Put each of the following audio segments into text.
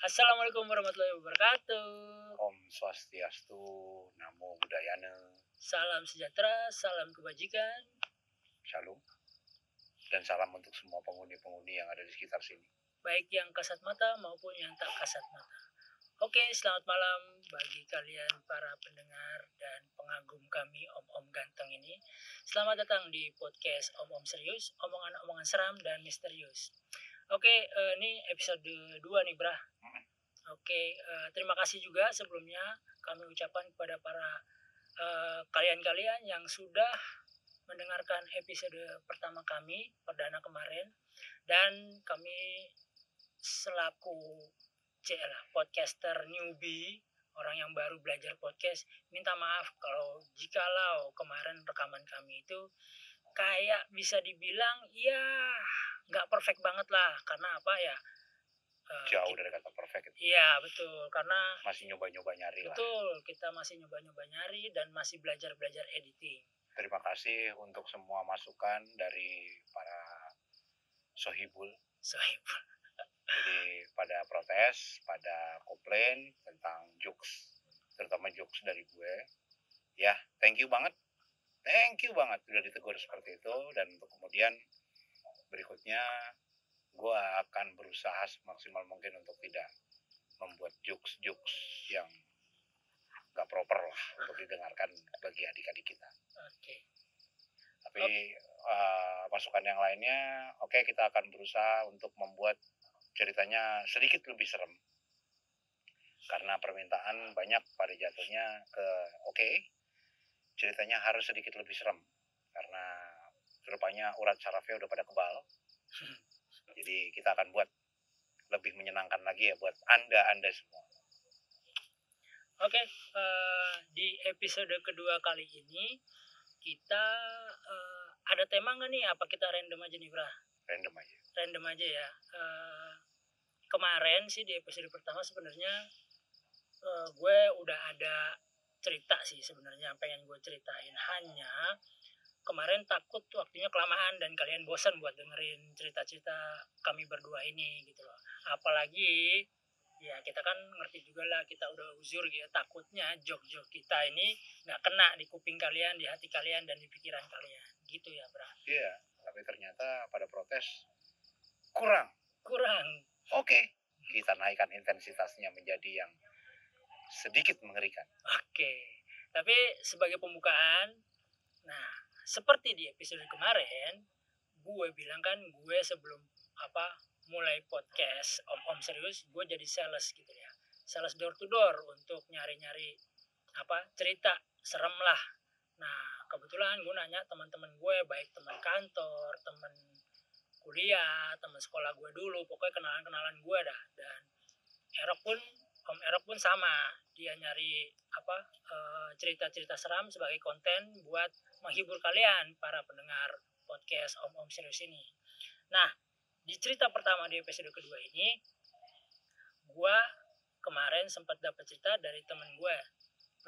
Assalamualaikum warahmatullahi wabarakatuh. Om Swastiastu, Namo Buddhayana, Salam sejahtera, salam kebajikan. Shalom. Dan salam untuk semua penghuni-penghuni yang ada di sekitar sini. baik yang kasat mata maupun yang tak kasat mata. Oke, selamat malam bagi kalian para pendengar dan pengagum kami Om-Om Ganteng ini. Selamat datang di podcast Om-Om Serius, omongan-omongan seram dan misterius. Oke, eh, ini episode 2 nih, Brah. Hmm. Oke, eh, terima kasih juga sebelumnya kami ucapkan kepada para eh, kalian-kalian yang sudah mendengarkan episode pertama kami perdana kemarin dan kami selaku CL podcaster newbie orang yang baru belajar podcast minta maaf kalau jikalau kemarin rekaman kami itu kayak bisa dibilang ya nggak perfect banget lah karena apa ya eh, Jauh dari kata perfect itu. iya betul karena Masih nyoba-nyoba nyari lah. betul kita masih nyoba-nyoba nyari dan masih belajar-belajar editing Terima kasih untuk semua masukan dari para sohibul. Sohib. Jadi pada protes, pada komplain tentang jokes, terutama jokes dari gue. Ya, thank you banget. Thank you banget sudah ditegur seperti itu dan untuk kemudian berikutnya gue akan berusaha semaksimal mungkin untuk tidak membuat jokes-jokes yang gak proper lah untuk didengarkan bagi adik-adik kita. oke Tapi eh, masukan yang lainnya, oke kita akan berusaha untuk membuat ceritanya sedikit lebih serem. Karena permintaan banyak pada jatuhnya ke oke, ceritanya harus sedikit lebih serem. Karena rupanya urat sarafnya udah pada kebal. Jadi kita akan buat lebih menyenangkan lagi ya buat anda-anda semua. Oke, eh, di episode kedua kali ini kita eh, ada tema nggak nih? Apa kita random aja nih, Bra? Random aja. Random aja ya. Eh, kemarin sih di episode pertama sebenarnya eh, gue udah ada cerita sih sebenarnya yang pengen gue ceritain. Hanya kemarin takut waktunya kelamaan dan kalian bosan buat dengerin cerita-cerita kami berdua ini gitu loh. Apalagi ya kita kan ngerti juga lah kita udah uzur gitu takutnya jok-jok kita ini nggak kena di kuping kalian di hati kalian dan di pikiran kalian gitu ya bra Iya, tapi ternyata pada protes kurang. kurang Oke, kita naikkan intensitasnya menjadi yang sedikit mengerikan. oke tapi sebagai pembukaan nah seperti di episode kemarin gue bilang kan gue sebelum apa mulai podcast om om serius? gue jadi sales gitu ya. Sales door to door untuk nyari-nyari apa cerita serem lah. Nah kebetulan gue nanya teman-teman gue baik teman kantor teman kuliah teman sekolah gue dulu pokoknya kenalan-kenalan gue dah. Dan Erok pun Om Erok pun sama. Dia nyari apa eh, cerita-cerita seram sebagai konten buat menghibur kalian para pendengar podcast Om Om serius ini. Nah di cerita pertama di episode kedua ini gue kemarin sempat dapat cerita dari temen gue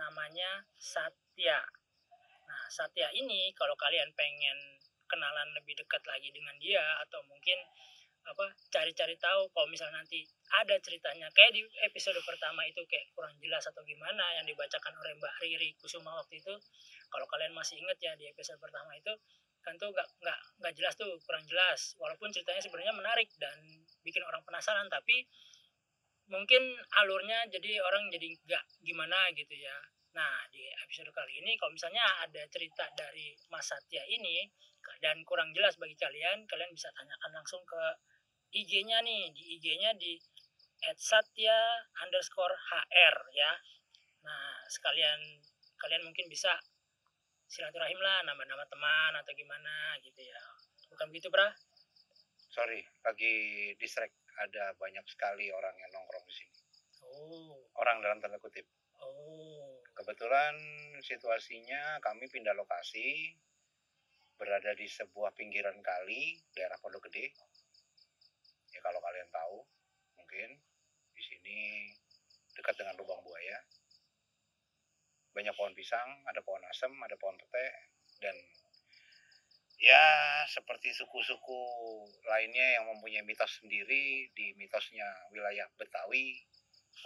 namanya Satya. Nah Satya ini kalau kalian pengen kenalan lebih dekat lagi dengan dia atau mungkin apa cari-cari tahu kalau misalnya nanti ada ceritanya. Kayak di episode pertama itu kayak kurang jelas atau gimana yang dibacakan oleh Mbak Riri Kusuma waktu itu. Kalau kalian masih ingat ya di episode pertama itu kan tuh nggak nggak nggak jelas tuh kurang jelas. Walaupun ceritanya sebenarnya menarik dan bikin orang penasaran tapi mungkin alurnya jadi orang jadi nggak gimana gitu ya. Nah di episode kali ini kalau misalnya ada cerita dari Mas Satya ini dan kurang jelas bagi kalian kalian bisa tanyakan langsung ke IG-nya nih di IG-nya di @satya underscore hr ya nah sekalian kalian mungkin bisa silaturahim lah nama-nama teman atau gimana gitu ya bukan begitu bra Sorry, lagi distract ada banyak sekali orang yang nongkrong di sini. oh Orang dalam tanda kutip. oh Kebetulan situasinya kami pindah lokasi berada di sebuah pinggiran kali daerah Pondok Gede. Ya kalau kalian tahu, mungkin di sini dekat dengan lubang buaya. Banyak pohon pisang, ada pohon asem, ada pohon pete, dan ya seperti suku-suku lainnya yang mempunyai mitos sendiri di mitosnya wilayah Betawi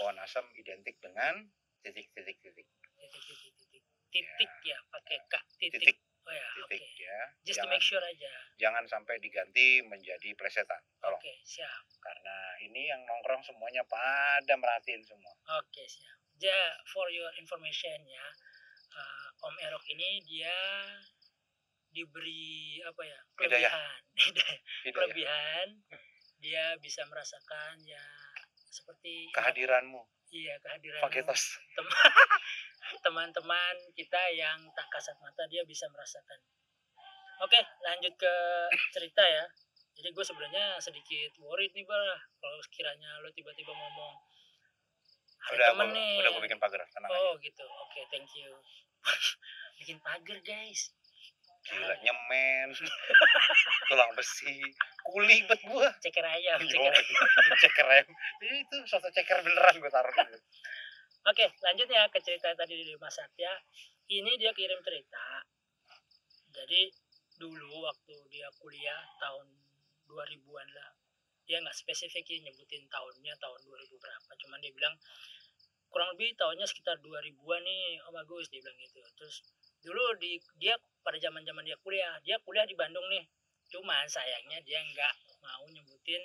pohon asam identik dengan titik titik titik titik titik titik titik ya pakai k titik, titik oh ya titik ya just to jangan make sure aja. jangan sampai diganti menjadi plesetan tolong. Oke siap. Karena ini yang nongkrong semuanya pada merhatiin semua. Oke siap. Ja for your information ya uh, Om Erok ini dia diberi apa ya kelebihan. Kelebihan. Dia bisa merasakan ya seperti kehadiranmu. Iya kehadiran Paketos tem- teman-teman kita yang tak kasat mata dia bisa merasakan. Oke, lanjut ke cerita ya. Jadi gue sebenarnya sedikit worried nih bar, kalau sekiranya lo tiba-tiba ngomong ada udah temen gua, nih. udah gue bikin pagar tenang aja oh gitu, oke thank you. bikin pagar guys. gila nyemen tulang besi kuli bet gua Ceker ayam, ceker ceker rem itu soto ceker beneran gue taruh. Oke, lanjut ya ke cerita tadi dari Mas Satya. Ini dia kirim cerita. Jadi dulu waktu dia kuliah tahun 2000-an lah. Dia nggak spesifik ya nyebutin tahunnya tahun 2000 berapa. Cuman dia bilang kurang lebih tahunnya sekitar 2000-an nih. Oh bagus dia bilang gitu. Terus dulu di dia pada zaman-zaman dia kuliah, dia kuliah di Bandung nih. Cuman sayangnya dia nggak mau nyebutin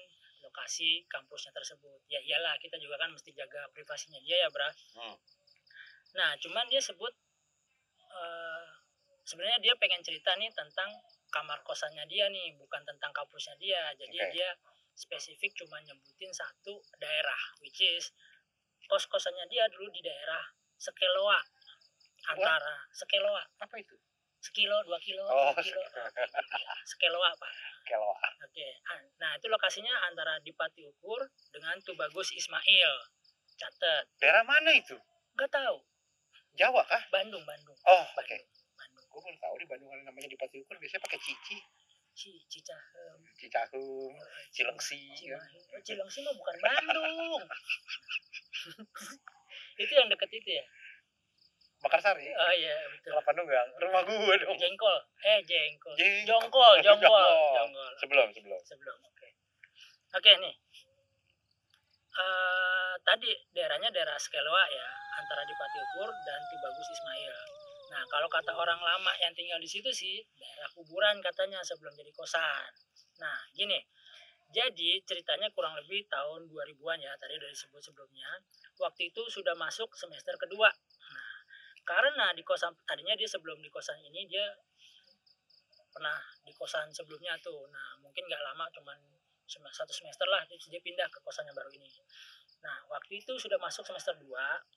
lokasi kampusnya tersebut. Ya iyalah kita juga kan mesti jaga privasinya dia ya, Bra. Hmm. Nah, cuman dia sebut eh sebenarnya dia pengen cerita nih tentang kamar kosannya dia nih, bukan tentang kampusnya dia. Jadi Oke. dia spesifik cuma nyebutin satu daerah, which is kos-kosannya dia dulu di daerah Sekeloa antara Sekeloa apa itu sekilo dua kilo Oh, kilo Sekeloa pak keloa Oke, ah, nah itu lokasinya antara di Pati Ukur dengan Tubagus Ismail. Catet, daerah mana itu nggak tahu. Jawa kah Bandung, Bandung, oh oke Bandung, Bandung. gue baru tahu di Bandung ada namanya di Pati Ukur biasanya pakai cici Ci, Cicahem, Cicahum eh, Cilengsi Cimahi. kan? Oh, Cilengsi mah bukan Bandung. itu yang deket itu ya? Makassari Oh iya, betul. Kelapa Nunggal rumah gue dong. Jengkol, eh jengkol. Jengkol. Jongkol, jongkol, Jongkol. sebelum sebelum. Sebelum oke. Oke nih. Eh tadi daerahnya daerah Skeloa ya antara di Pati Ukur dan Tubagus Ismail. Nah kalau kata orang lama yang tinggal di situ sih daerah kuburan katanya sebelum jadi kosan. Nah gini. Jadi ceritanya kurang lebih tahun 2000-an ya tadi udah disebut sebelumnya. Waktu itu sudah masuk semester kedua karena di kosan tadinya dia sebelum di kosan ini dia pernah di kosan sebelumnya tuh. Nah mungkin nggak lama cuman satu semester lah dia, pindah ke kosan yang baru ini. Nah waktu itu sudah masuk semester 2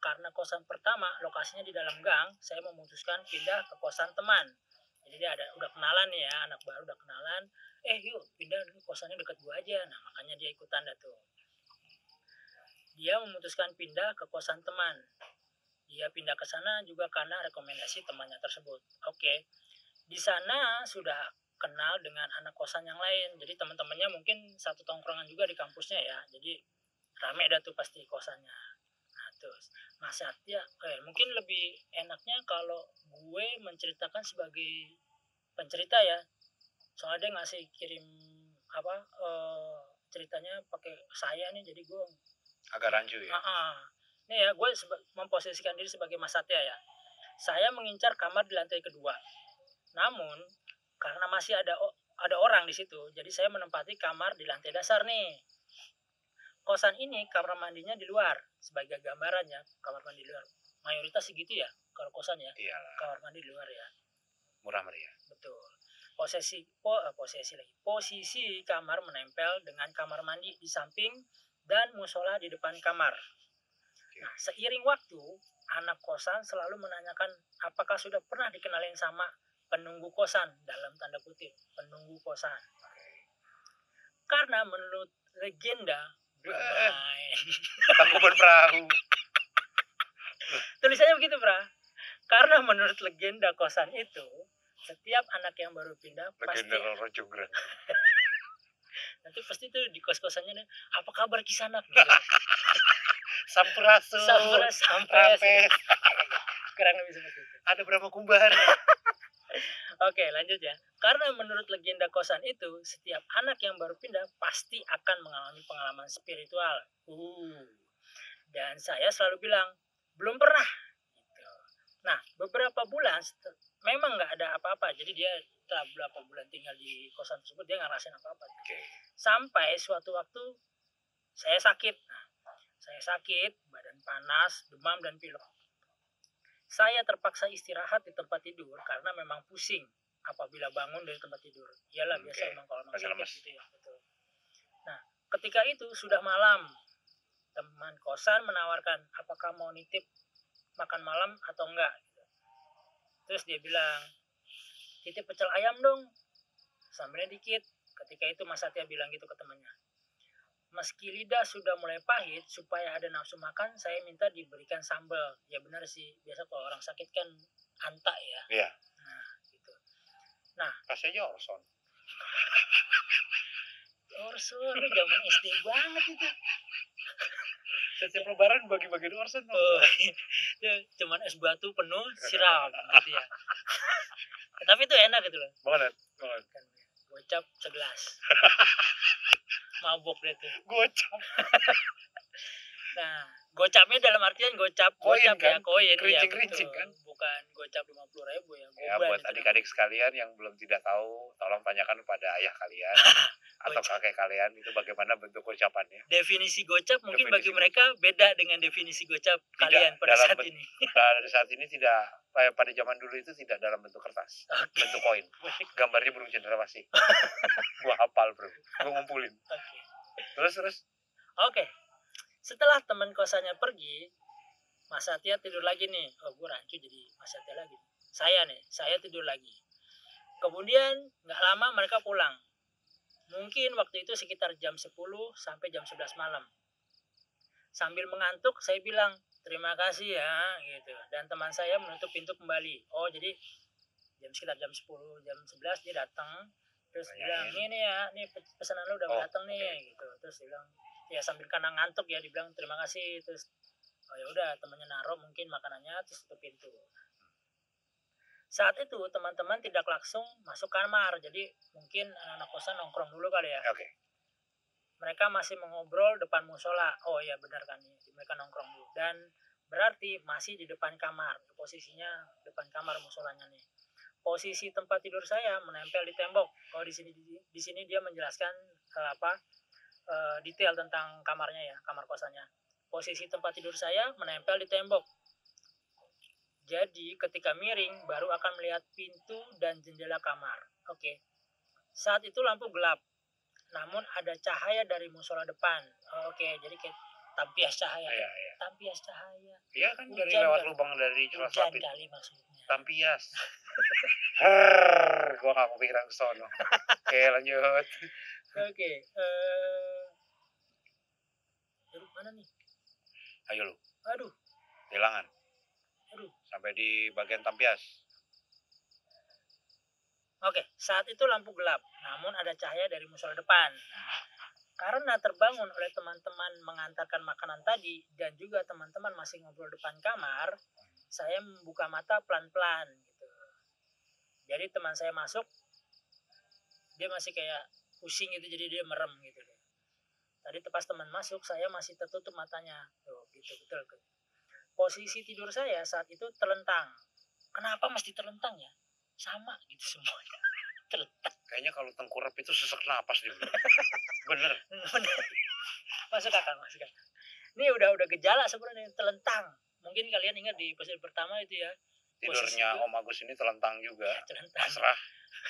karena kosan pertama lokasinya di dalam gang saya memutuskan pindah ke kosan teman. Jadi dia ada udah kenalan ya anak baru udah kenalan. Eh yuk pindah kosannya deket gua aja. Nah makanya dia ikutan dah tuh. Dia memutuskan pindah ke kosan teman dia pindah ke sana juga karena rekomendasi temannya tersebut oke di sana sudah kenal dengan anak kosan yang lain. Jadi teman-temannya mungkin satu tongkrongan juga di kampusnya ya. Jadi rame dah tuh pasti kosannya. Nah terus Mas Satya, eh, mungkin lebih enaknya kalau gue menceritakan sebagai pencerita ya. Soalnya dia ngasih kirim apa eh, ceritanya pakai saya nih, jadi gue agak rancu ya Ah, ah. Nih ya, gue memposisikan diri sebagai Mas Satya ya. Saya mengincar kamar di lantai kedua. Namun, karena masih ada ada orang di situ, jadi saya menempati kamar di lantai dasar nih. Kosan ini kamar mandinya di luar. Sebagai gambarannya, kamar mandi di luar. Mayoritas segitu ya, kalau kosan ya, iyalah kamar mandi di luar ya. murah meriah Betul. Posesi po, eh, posesi lagi. Posisi kamar menempel dengan kamar mandi di samping dan musola di depan kamar. Nah, seiring waktu, anak kosan selalu menanyakan apakah sudah pernah dikenalin sama penunggu kosan? Dalam tanda kutip penunggu kosan. Karena menurut legenda tangkuban perahu. Tulisannya begitu, Bra. Karena menurut legenda kosan itu, setiap anak yang baru pindah pasti legenda Roro Jonggrang. Nanti pasti tuh di kos-kosannya apa kabar kisanak? Gitu. Sampurasun Sampai sampai Rampes kurang lebih seperti itu. ada berapa kumbar Oke, lanjut ya. Karena menurut legenda kosan itu, setiap anak yang baru pindah pasti akan mengalami pengalaman spiritual. Uh. Dan saya selalu bilang, belum pernah. Gitu. Nah, beberapa bulan memang nggak ada apa-apa. Jadi dia setelah beberapa bulan tinggal di kosan tersebut, dia nggak ngerasain apa-apa. Oke. Sampai suatu waktu saya sakit. Nah, saya sakit, badan panas, demam, dan pilek. Saya terpaksa istirahat di tempat tidur karena memang pusing apabila bangun dari tempat tidur. Iyalah Oke, biasa memang kalau memang sakit lemes. gitu ya. Betul. Nah, ketika itu sudah malam. Teman kosan menawarkan apakah mau nitip makan malam atau enggak. Terus dia bilang, titip pecel ayam dong. Sambelnya dikit. Ketika itu Mas Satya bilang gitu ke temannya. Meski lidah sudah mulai pahit, supaya ada nafsu makan, saya minta diberikan sambal. Ya benar sih, biasa kalau orang sakit kan anta ya. Iya. Nah, gitu. Kasih aja Orson. Orson, zaman SD banget itu. Setiap lebaran bagi-bagi Orson. Oh, nggak? itu cuman es batu penuh siram gitu ya. Tapi itu enak gitu loh. Banget. Banget. Kan, Gocap segelas. Mabok deh tuh. Gocap. Nah, gocapnya dalam artian gocap Koin gocap ya kan? koin ya Kerincing-kerincing betul. kan? Bukan gocap lima puluh ribu ya. Ya buat adik-adik sekalian yang belum tidak tahu, tolong tanyakan pada ayah kalian atau kakek kalian itu bagaimana bentuk ucapannya. definisi gocap mungkin Definisi bagi mereka beda dengan definisi gocap Tidak, kalian pada saat ini. Pada saat ini tidak eh, pada zaman dulu itu tidak dalam bentuk kertas, Oke. bentuk koin. Gambarnya burung cendrawasih. gua hafal, Bro. Gua ngumpulin. Oke. Terus terus Oke. Setelah teman kosannya pergi, Mas Satya tidur lagi nih. Oh, gue rancu jadi Mas Satya lagi. Saya nih, saya tidur lagi. Kemudian nggak lama mereka pulang. Mungkin waktu itu sekitar jam 10 sampai jam 11 malam. Sambil mengantuk, saya bilang, terima kasih ya, gitu. Dan teman saya menutup pintu kembali. Oh, jadi jam sekitar jam 10, jam 11 dia datang. Terus Tanyain. bilang, ini nih ya, nih pe- pesanan lu udah Oh, datang nih, gitu. Terus dia bilang, ya sambil karena ngantuk ya, dibilang terima kasih. Terus, oh ya udah temannya naruh mungkin makanannya, terus tutup pintu. Saat itu teman-teman tidak langsung masuk kamar, jadi mungkin anak-anak kosan nongkrong dulu kali ya oke. mereka masih mengobrol depan musola. Oh iya benar kan nih, mereka nongkrong dulu. Dan berarti masih di depan kamar, posisinya depan kamar musolanya nih. Posisi tempat tidur saya menempel di tembok. Kalau di sini di, di sini dia menjelaskan eh, apa eh, detail tentang kamarnya ya, kamar kosannya. Posisi tempat tidur saya menempel di tembok. Jadi ketika miring baru akan melihat pintu dan jendela kamar. Oke. Saat itu lampu gelap namun ada cahaya dari musola depan. Oh, Oke, jadi kayak tampias cahaya. Iya, iya. Tampias cahaya. Iya kan dari Hujan lewat kali. lubang dari celah Hujan kali maksudnya. Tampias. Herr, gua gak kepikiran ke sono. Oke, lanjut. Oke. eh aduh, mana nih? Ayo lu, Aduh, bilangan. Aduh. Sampai di bagian tampias. Oke, saat itu lampu gelap, namun ada cahaya dari musola depan. Karena terbangun oleh teman-teman mengantarkan makanan tadi dan juga teman-teman masih ngobrol depan kamar, saya membuka mata pelan-pelan gitu. Jadi teman saya masuk, dia masih kayak pusing gitu, jadi dia merem gitu. Tadi pas teman masuk, saya masih tertutup matanya. Tuh, gitu betul. tuh. Posisi tidur saya saat itu terlentang. Kenapa mesti terlentang ya? Sama gitu semuanya. terlentang. Kayaknya kalau tengkurap itu sesak napas dia. Bener. Bener. masuk akal, masuk akal. Ini udah udah gejala sebenarnya telentang. Mungkin kalian ingat di episode pertama itu ya, Tidurnya Om Agus ini telentang juga. telentang. Pasrah.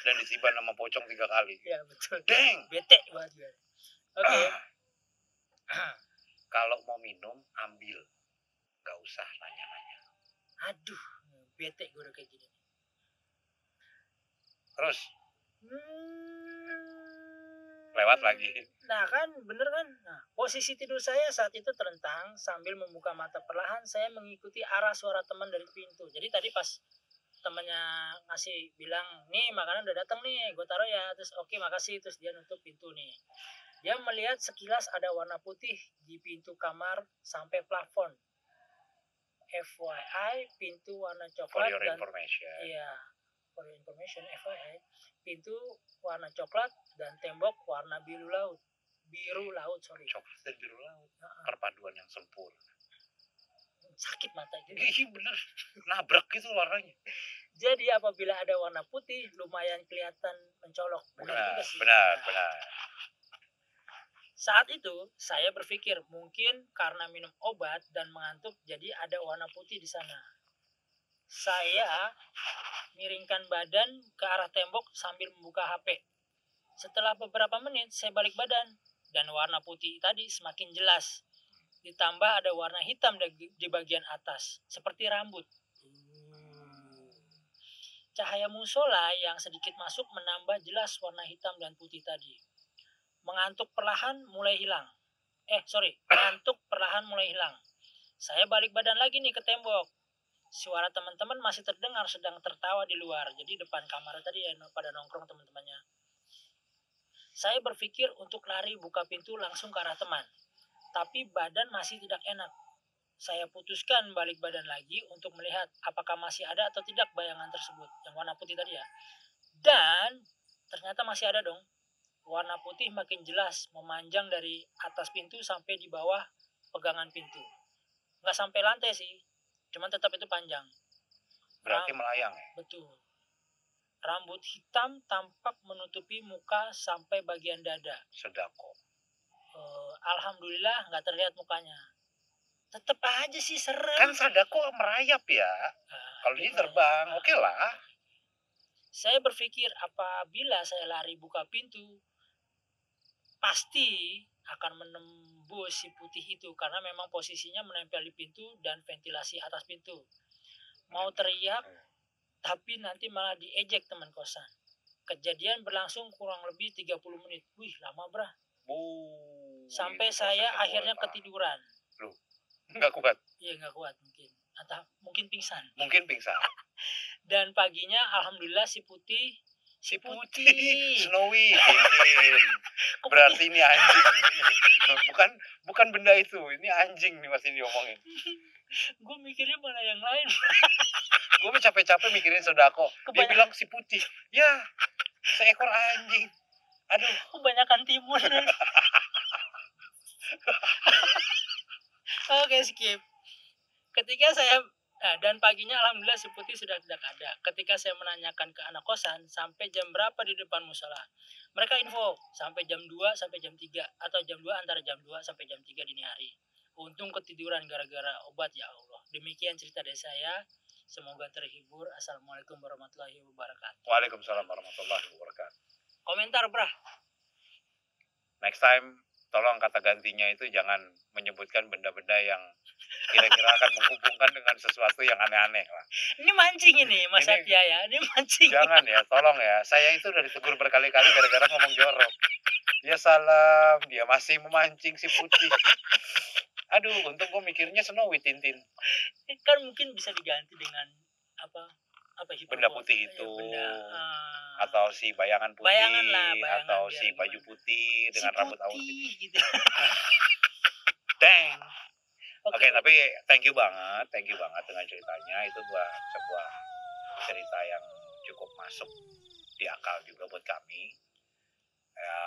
Dan ditiban sama pocong tiga kali. Ya betul. Deng! Bete banget. Oke. Kalau mau minum, ambil. Gak usah nanya-nanya. Aduh, bete gue udah kayak gini. Terus, Hmm. lewat lagi. Nah kan, bener kan? Nah, posisi tidur saya saat itu terentang sambil membuka mata perlahan. Saya mengikuti arah suara teman dari pintu. Jadi tadi pas temannya ngasih bilang, nih makanan udah datang nih, gue taruh ya. Terus oke makasih. Terus dia nutup pintu nih. Dia melihat sekilas ada warna putih di pintu kamar sampai plafon. FYI, pintu warna For coklat your dan information. Iya. for your information FYI pintu warna coklat dan tembok warna biru laut. Biru laut sorry. Coklat dan biru laut. Perpaduan yang sempurna. Sakit mata itu iya bener. Nabrak gitu warnanya. Jadi apabila ada warna putih lumayan kelihatan mencolok. Benar benar benar Nah, benar saat itu saya berpikir mungkin karena minum obat dan mengantuk jadi ada warna putih di sana. Saya miringkan badan ke arah tembok sambil membuka HP setelah beberapa menit saya balik badan dan warna putih tadi semakin jelas. Ditambah ada warna hitam di bagian atas seperti rambut. Cahaya musola yang sedikit masuk menambah jelas warna hitam dan putih tadi. Mengantuk perlahan mulai hilang. Eh, sorry, mengantuk perlahan mulai hilang. Saya balik badan lagi nih ke tembok. Suara teman-teman masih terdengar sedang tertawa di luar. Jadi depan kamar tadi ya pada nongkrong teman-temannya. Saya berpikir untuk lari buka pintu langsung ke arah teman. Tapi badan masih tidak enak. Saya putuskan balik badan lagi untuk melihat apakah masih ada atau tidak bayangan tersebut yang warna putih tadi ya. Dan ternyata masih ada dong. Warna putih makin jelas memanjang dari atas pintu sampai di bawah pegangan pintu. Nggak sampai lantai sih, cuman tetap itu panjang. berarti melayang ya Betul. Rambut hitam tampak menutupi muka sampai bagian dada. sedako Eh, Alhamdulillah nggak terlihat mukanya. Tetep aja sih serem. kan sadako merayap ya Ah, kalau dia gimana? terbang oke lah Saya berpikir apabila saya lari buka pintu, pasti akan menembus si putih itu karena memang posisinya menempel di pintu dan ventilasi atas pintu. Mau teriak, tapi nanti malah diejek teman kosan. Kejadian berlangsung kurang lebih 30 menit. Wih, lama brah. Sampai saya akhirnya ketiduran. nggak kuat Iya, nggak kuat mungkin. Atau mungkin pingsan. mungkin pingsan Dan paginya, alhamdulillah si putih si putih. Snowy Tintin Kok berarti ini anjing bukan bukan benda itu. Ini anjing nih masih diomongin gue mikirnya malah yang lain? Gue capek-capek mikirin sodako. Dia Kebanyakan- bilang si putih ya seekor anjing. Aduh. Kebanyakan timun. Oke skip. Ketika saya nah, dan paginya alhamdulillah si putih sudah tidak ada. Ketika saya menanyakan ke anak kosan sampai jam berapa di depan musola? Mereka info sampai jam 2 sampai jam 3 atau jam 2 antara jam 2 sampai jam 3 dini hari. Untung ketiduran gara-gara obat ya Allah. Demikian cerita dari saya. Semoga terhibur. Assalamualaikum warahmatullahi wabarakatuh. Waalaikumsalam warahmatullahi wabarakatuh. Komentar brah. Next time tolong kata gantinya itu jangan menyebutkan benda-benda yang kira-kira akan menghubungkan dengan sesuatu yang aneh-aneh lah. Ini mancing ini Mas Ini- Satya ya. Ini mancing. Jangan ya, tolong ya. Saya itu udah ditegur berkali-kali gara-gara ngomong jorok. Ya salam, dia masih memancing si putih. Aduh, untung gue mikirnya Snowy Tintin. Kan mungkin bisa diganti dengan apa? Apa hiperbola. Benda putih Ya, itu. benda, ah, Atau si bayangan putih, Bayangan lah, bayangan atau si baju putih si dengan rambut putih, putih. gitu. Dang. Oke. Oke, tapi thank you banget, thank you banget dengan ceritanya. Itu buat sebuah cerita yang cukup masuk di akal juga buat kami. Ya,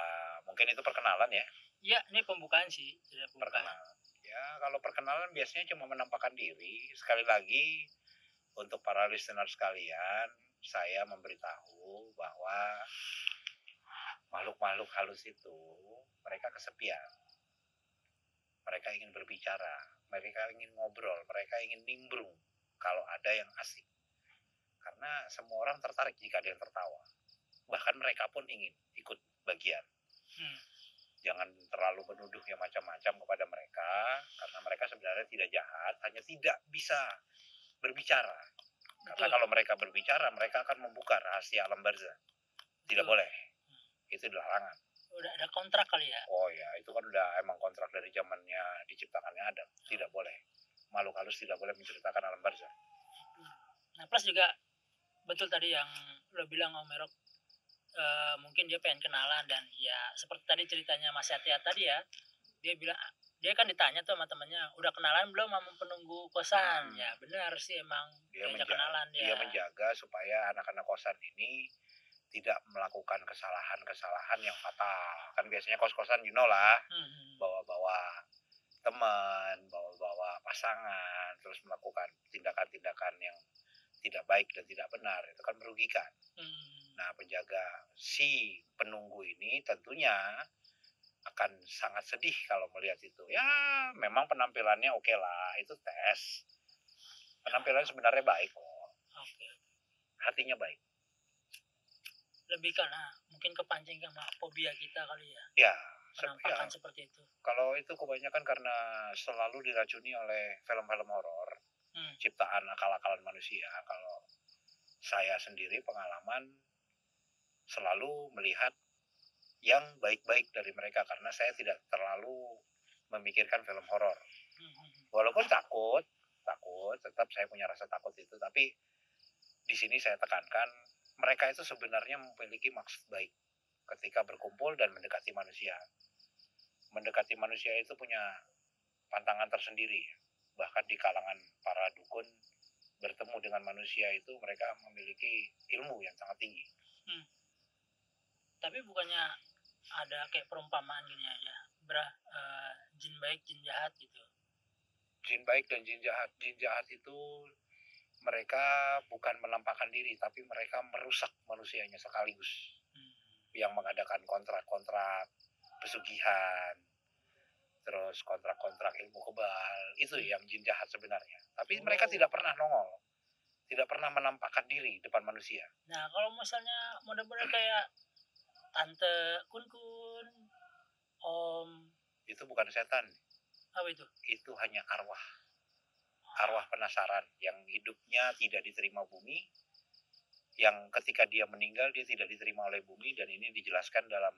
mungkin itu perkenalan ya, Ya, ini pembukaan sih. Pembukaan. perkenalan. Ya, kalau perkenalan biasanya cuma menampakkan diri. Sekali lagi, untuk para listener sekalian, saya memberitahu bahwa makhluk-makhluk halus itu mereka kesepian. Mereka ingin berbicara, mereka ingin ngobrol, mereka ingin nimbrung kalau ada yang asik. Karena semua orang tertarik jika ada yang tertawa. Bahkan mereka pun ingin ikut bagian. Hmm. Jangan terlalu menuduh yang macam-macam kepada mereka, karena mereka sebenarnya tidak jahat, hanya tidak bisa berbicara. Karena Betul. kalau mereka berbicara, mereka akan membuka rahasia alam barzah. Tidak Betul. boleh. Itu dilarang. Udah ada kontrak kali ya. Oh ya, itu kan udah emang kontrak dari zamannya diciptakannya Adam. Tidak boleh. Makhluk halus tidak boleh menceritakan alam barzah. Nah, plus juga betul tadi yang lo bilang Om Merok eh, mungkin dia pengen kenalan dan ya seperti tadi ceritanya Mas Satya tadi ya dia bilang dia kan ditanya tuh sama temannya udah kenalan belum sama penunggu kosan Hmm. ya benar sih emang Dia diajak menja- kenalan ya dia menjaga supaya anak-anak kosan ini tidak melakukan kesalahan-kesalahan yang fatal kan biasanya kos-kosan you know lah Hmm, hmm. bawa-bawa teman bawa-bawa pasangan terus melakukan tindakan-tindakan yang tidak baik dan tidak benar itu kan merugikan Hmm. nah penjaga si penunggu ini tentunya akan sangat sedih kalau melihat itu. Ya memang penampilannya oke lah itu tes. Penampilannya sebenarnya baik kok. Oke. Hatinya baik. Lebih karena mungkin kepancing sama fobia kita kali ya. Ya se- ya, penampakan seperti itu. Kalau itu kebanyakan karena selalu diracuni oleh film-film horor Hmm. ciptaan akal-akalan manusia. Kalau saya sendiri pengalaman selalu melihat yang baik-baik dari mereka karena saya tidak terlalu memikirkan film horor. Hmm, hmm, hmm. walaupun takut takut tetap saya punya rasa takut itu tapi di sini saya tekankan mereka itu sebenarnya memiliki maksud baik ketika berkumpul dan mendekati manusia. Mendekati manusia itu punya pantangan tersendiri. Bahkan di kalangan para dukun bertemu dengan manusia itu mereka memiliki ilmu yang sangat tinggi. Tapi bukannya ada kayak perumpamaan gini aja. Berah eh, jin baik jin jahat gitu. Jin baik dan jin jahat. Jin jahat itu mereka bukan menampakkan diri tapi mereka merusak manusianya sekaligus. Hmm. yang mengadakan kontrak-kontrak pesugihan terus kontrak-kontrak ilmu kebal. Itu yang jin jahat sebenarnya. Tapi mereka Oh. tidak pernah nongol. Tidak pernah menampakkan diri depan manusia. Nah kalau misalnya model-model kayak tante kun kun om. Itu bukan setan. Apa itu? Itu hanya arwah. Arwah penasaran yang hidupnya tidak diterima bumi. Yang ketika dia meninggal dia tidak diterima oleh bumi. Dan ini dijelaskan dalam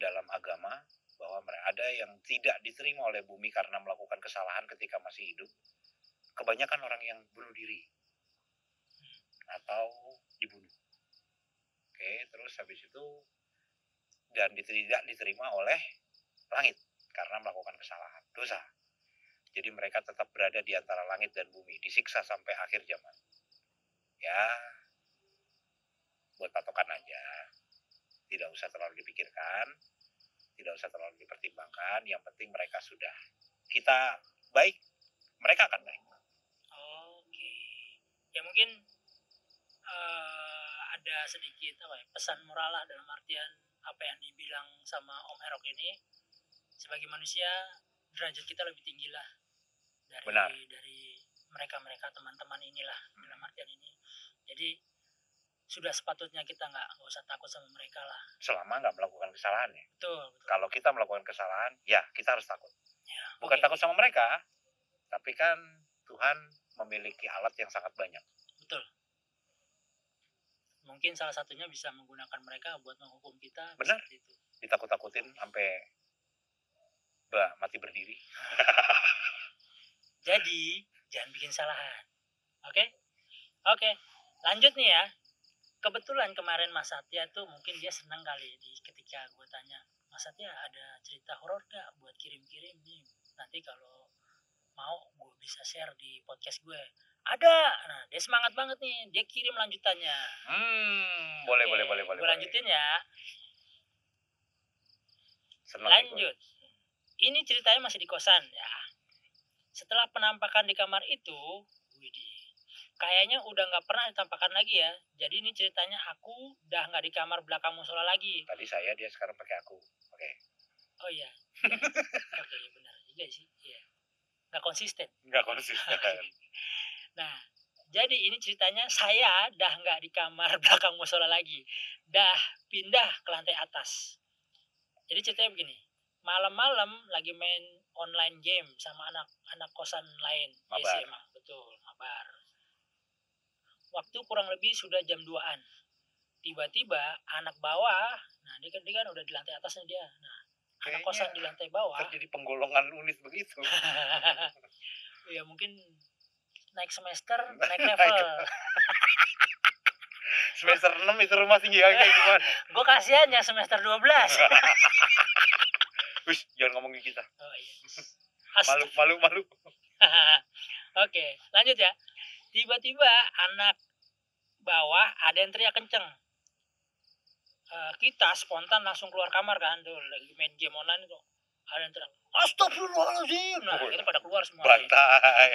dalam agama bahwa mereka ada yang tidak diterima oleh bumi karena melakukan kesalahan ketika masih hidup. Kebanyakan orang yang bunuh diri. Atau dibunuh oke terus habis itu dan tidak diterima oleh langit karena melakukan kesalahan. Dosa. Jadi mereka tetap berada di antara langit dan bumi disiksa sampai akhir zaman. Ya buat patokan aja. Tidak usah terlalu dipikirkan tidak usah terlalu dipertimbangkan yang penting mereka sudah. Kita baik mereka akan baik. Oke. Ya mungkin eh, ada sedikit apa ya, pesan moral lah dalam artian apa yang dibilang sama Om Erok ini. Sebagai manusia derajat kita lebih tinggi lah dari Benar. dari mereka-mereka teman-teman inilah dalam artian ini. Jadi sudah sepatutnya kita nggak nggak usah takut sama mereka lah. Selama nggak melakukan kesalahan ya. Betul betul. Kalau kita melakukan kesalahan ya kita harus takut. Ya, bukan oke. takut sama mereka tapi kan Tuhan memiliki alat yang sangat banyak mungkin salah satunya bisa menggunakan mereka buat menghukum kita Benar. itu ditakut-takutin sampai bah, mati berdiri Jadi jangan bikin kesalahan. Oke? Oke. Lanjut nih ya. Kebetulan kemarin Mas Satya tuh mungkin dia senang kali di ketika gue tanya, Mas Satya ada cerita horor gak buat kirim-kirim nih? Nanti kalau mau gue bisa share di podcast gue. Ada. Nah, dia semangat banget nih. Dia kirim lanjutannya. hmm boleh Oke, boleh boleh boleh Gue lanjutin ya. Senang. Lanjut. Ini ceritanya masih di kosan ya. Setelah penampakan di kamar itu, widih, kayaknya udah nggak pernah ditampakkan lagi ya. Jadi ini ceritanya aku udah nggak di kamar belakang musola lagi. tadi saya dia sekarang pakai aku oke Oh iya. Oke, iya benar juga sih. Iya. Nggak konsisten. nggak konsisten Nah, jadi ini ceritanya saya dah nggak di kamar belakang musola lagi. Dah pindah ke lantai atas. Jadi ceritanya begini. Malam-malam lagi main online game sama anak-anak kosan lain Mabar. SMA. Betul, mabar. Waktu kurang lebih sudah jam 2-an. Tiba-tiba anak bawah, nah dia kan, dia kan udah di lantai atasnya dia. Nah, anak Kayaknya kosan di lantai bawah. terjadi penggolongan unit begitu ya mungkin naik semester, naik level. semester 6 itu rumah tinggi kayak gimana Gue kasihan ya semester 12. Wis, jangan ngomongin kita. Oh iya. Malu, malu, malu. Oke, lanjut ya. Tiba-tiba anak bawah ada yang teriak kenceng. Eh, kita spontan langsung keluar kamar kan tuh lagi main game online itu ada yang teriak Astagfirullahaladzim. Nah itu pada keluar semua. Berantai.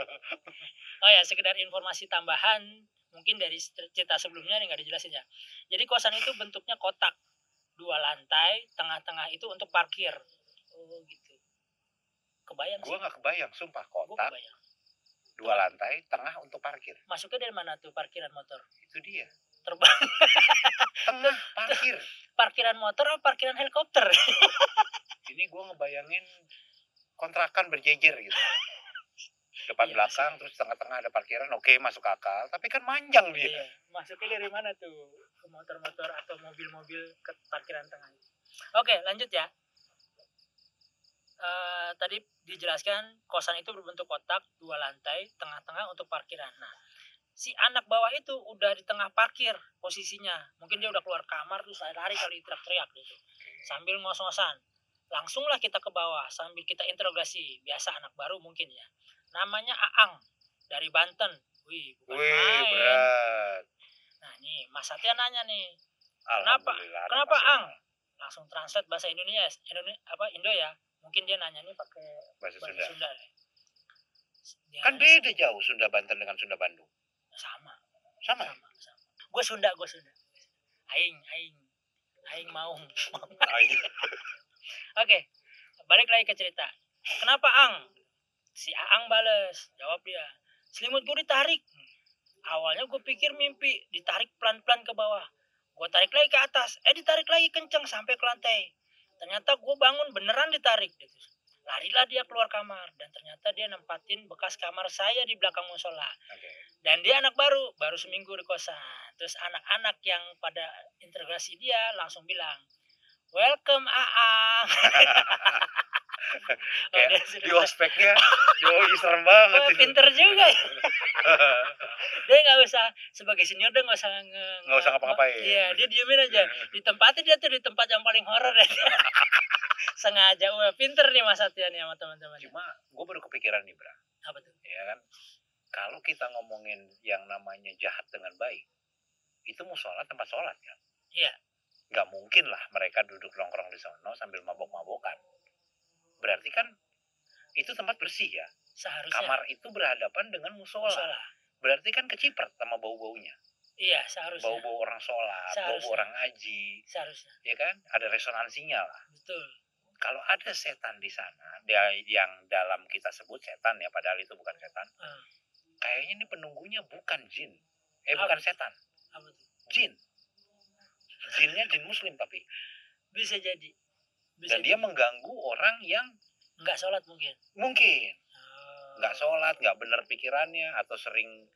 oh ya sekedar informasi tambahan mungkin dari cerita sebelumnya yang nggak dijelasin ya. Jadi kosan itu bentuknya kotak. Dua lantai tengah-tengah itu untuk parkir. Oh gitu. Kebayang sih. gua nggak kebayang, sumpah Gua kotak. kebayang. Dua lantai, tengah untuk parkir. masuknya dari mana tuh parkiran motor? Itu dia. terbang Tengah parkir. parkiran motor atau parkiran helikopter Ini gua ngebayangin kontrakan berjejer gitu. Depan Iya, belakang, terus tengah-tengah ada parkiran, oke masuk akal. Tapi kan manjang dia. Iya. Masuknya dari mana tuh? Ke motor-motor atau mobil-mobil ke parkiran tengah. Oke, lanjut ya. Eh, tadi dijelaskan kosan itu berbentuk kotak dua lantai tengah-tengah untuk parkiran. Nah, si anak bawah itu udah di tengah parkir posisinya. Mungkin dia udah keluar kamar terus lari kali teriak-teriak gitu. Sambil ngos-ngosan. Langsunglah kita ke bawah sambil kita interogasi. Biasa anak baru mungkin ya. Namanya Aang dari Banten. Wih, bukan Wih, main. berat. Nah nih, Mas Satya nanya nih, kenapa masih Ang? Langsung translate bahasa Indonesia, Indonesia apa Indo ya? Mungkin dia nanya nih pakai Bahasa bahasa Sunda. Sunda. Dia Kan beda jauh Sunda Banten dengan Sunda Bandung. Sama, Sama. sama, sama. Gue Sunda, gue Sunda. Aing, aing, aing mau. Oke, balik lagi ke cerita. Kenapa Ang? Si Aang bales, jawab dia. Selimut gue ditarik. Awalnya gue pikir mimpi, ditarik pelan-pelan ke bawah. Gue tarik lagi ke atas, eh ditarik lagi kenceng sampai ke lantai. Ternyata gue bangun beneran ditarik. Gitu. Larilah dia keluar kamar dan ternyata dia nempatin bekas kamar saya di belakang musola. Oke. Dan dia anak baru, baru seminggu di kosan. Terus anak-anak yang pada integrasi dia langsung bilang, Welcome Aang. Oh, Kayak dia sudah- di ospeknya, yoi serem banget itu. pinter juga ya. Dia nggak usah sebagai senior dia nggak usah Nggak usah ngapa-ngapain. Iya, dia diemin aja. Di tempatnya dia tuh di tempat yang paling horor ya. Sengaja, wah pinter nih Mas Satya nih sama teman-teman. Cuma gue baru kepikiran nih, Bra. Apa tuh? Ya kan? Kalau kita ngomongin yang namanya jahat dengan baik, itu musola tempat sholat kan? Iya. Nggak mungkin lah mereka duduk nongkrong di sono sambil mabok-mabokan. Berarti kan itu tempat bersih ya. Seharusnya Kamar itu berhadapan dengan musola. musola. Berarti kan keciprat sama bau-baunya. Iya, seharusnya. Bau-bau orang sholat, bau-bau orang ngaji, Seharusnya. ya kan? Ada resonansinya lah. Betul. Kalau ada setan di sana, dia yang dalam kita sebut setan ya, padahal itu bukan setan. Hmm. Kayaknya ini penunggunya bukan jin. Eh, Apa? bukan setan. Apa? Jin. Jinnya jin muslim tapi. Bisa jadi. Bisa Dan dia mengganggu orang yang nggak sholat mungkin. mungkin Oh. nggak sholat, nggak benar pikirannya, atau sering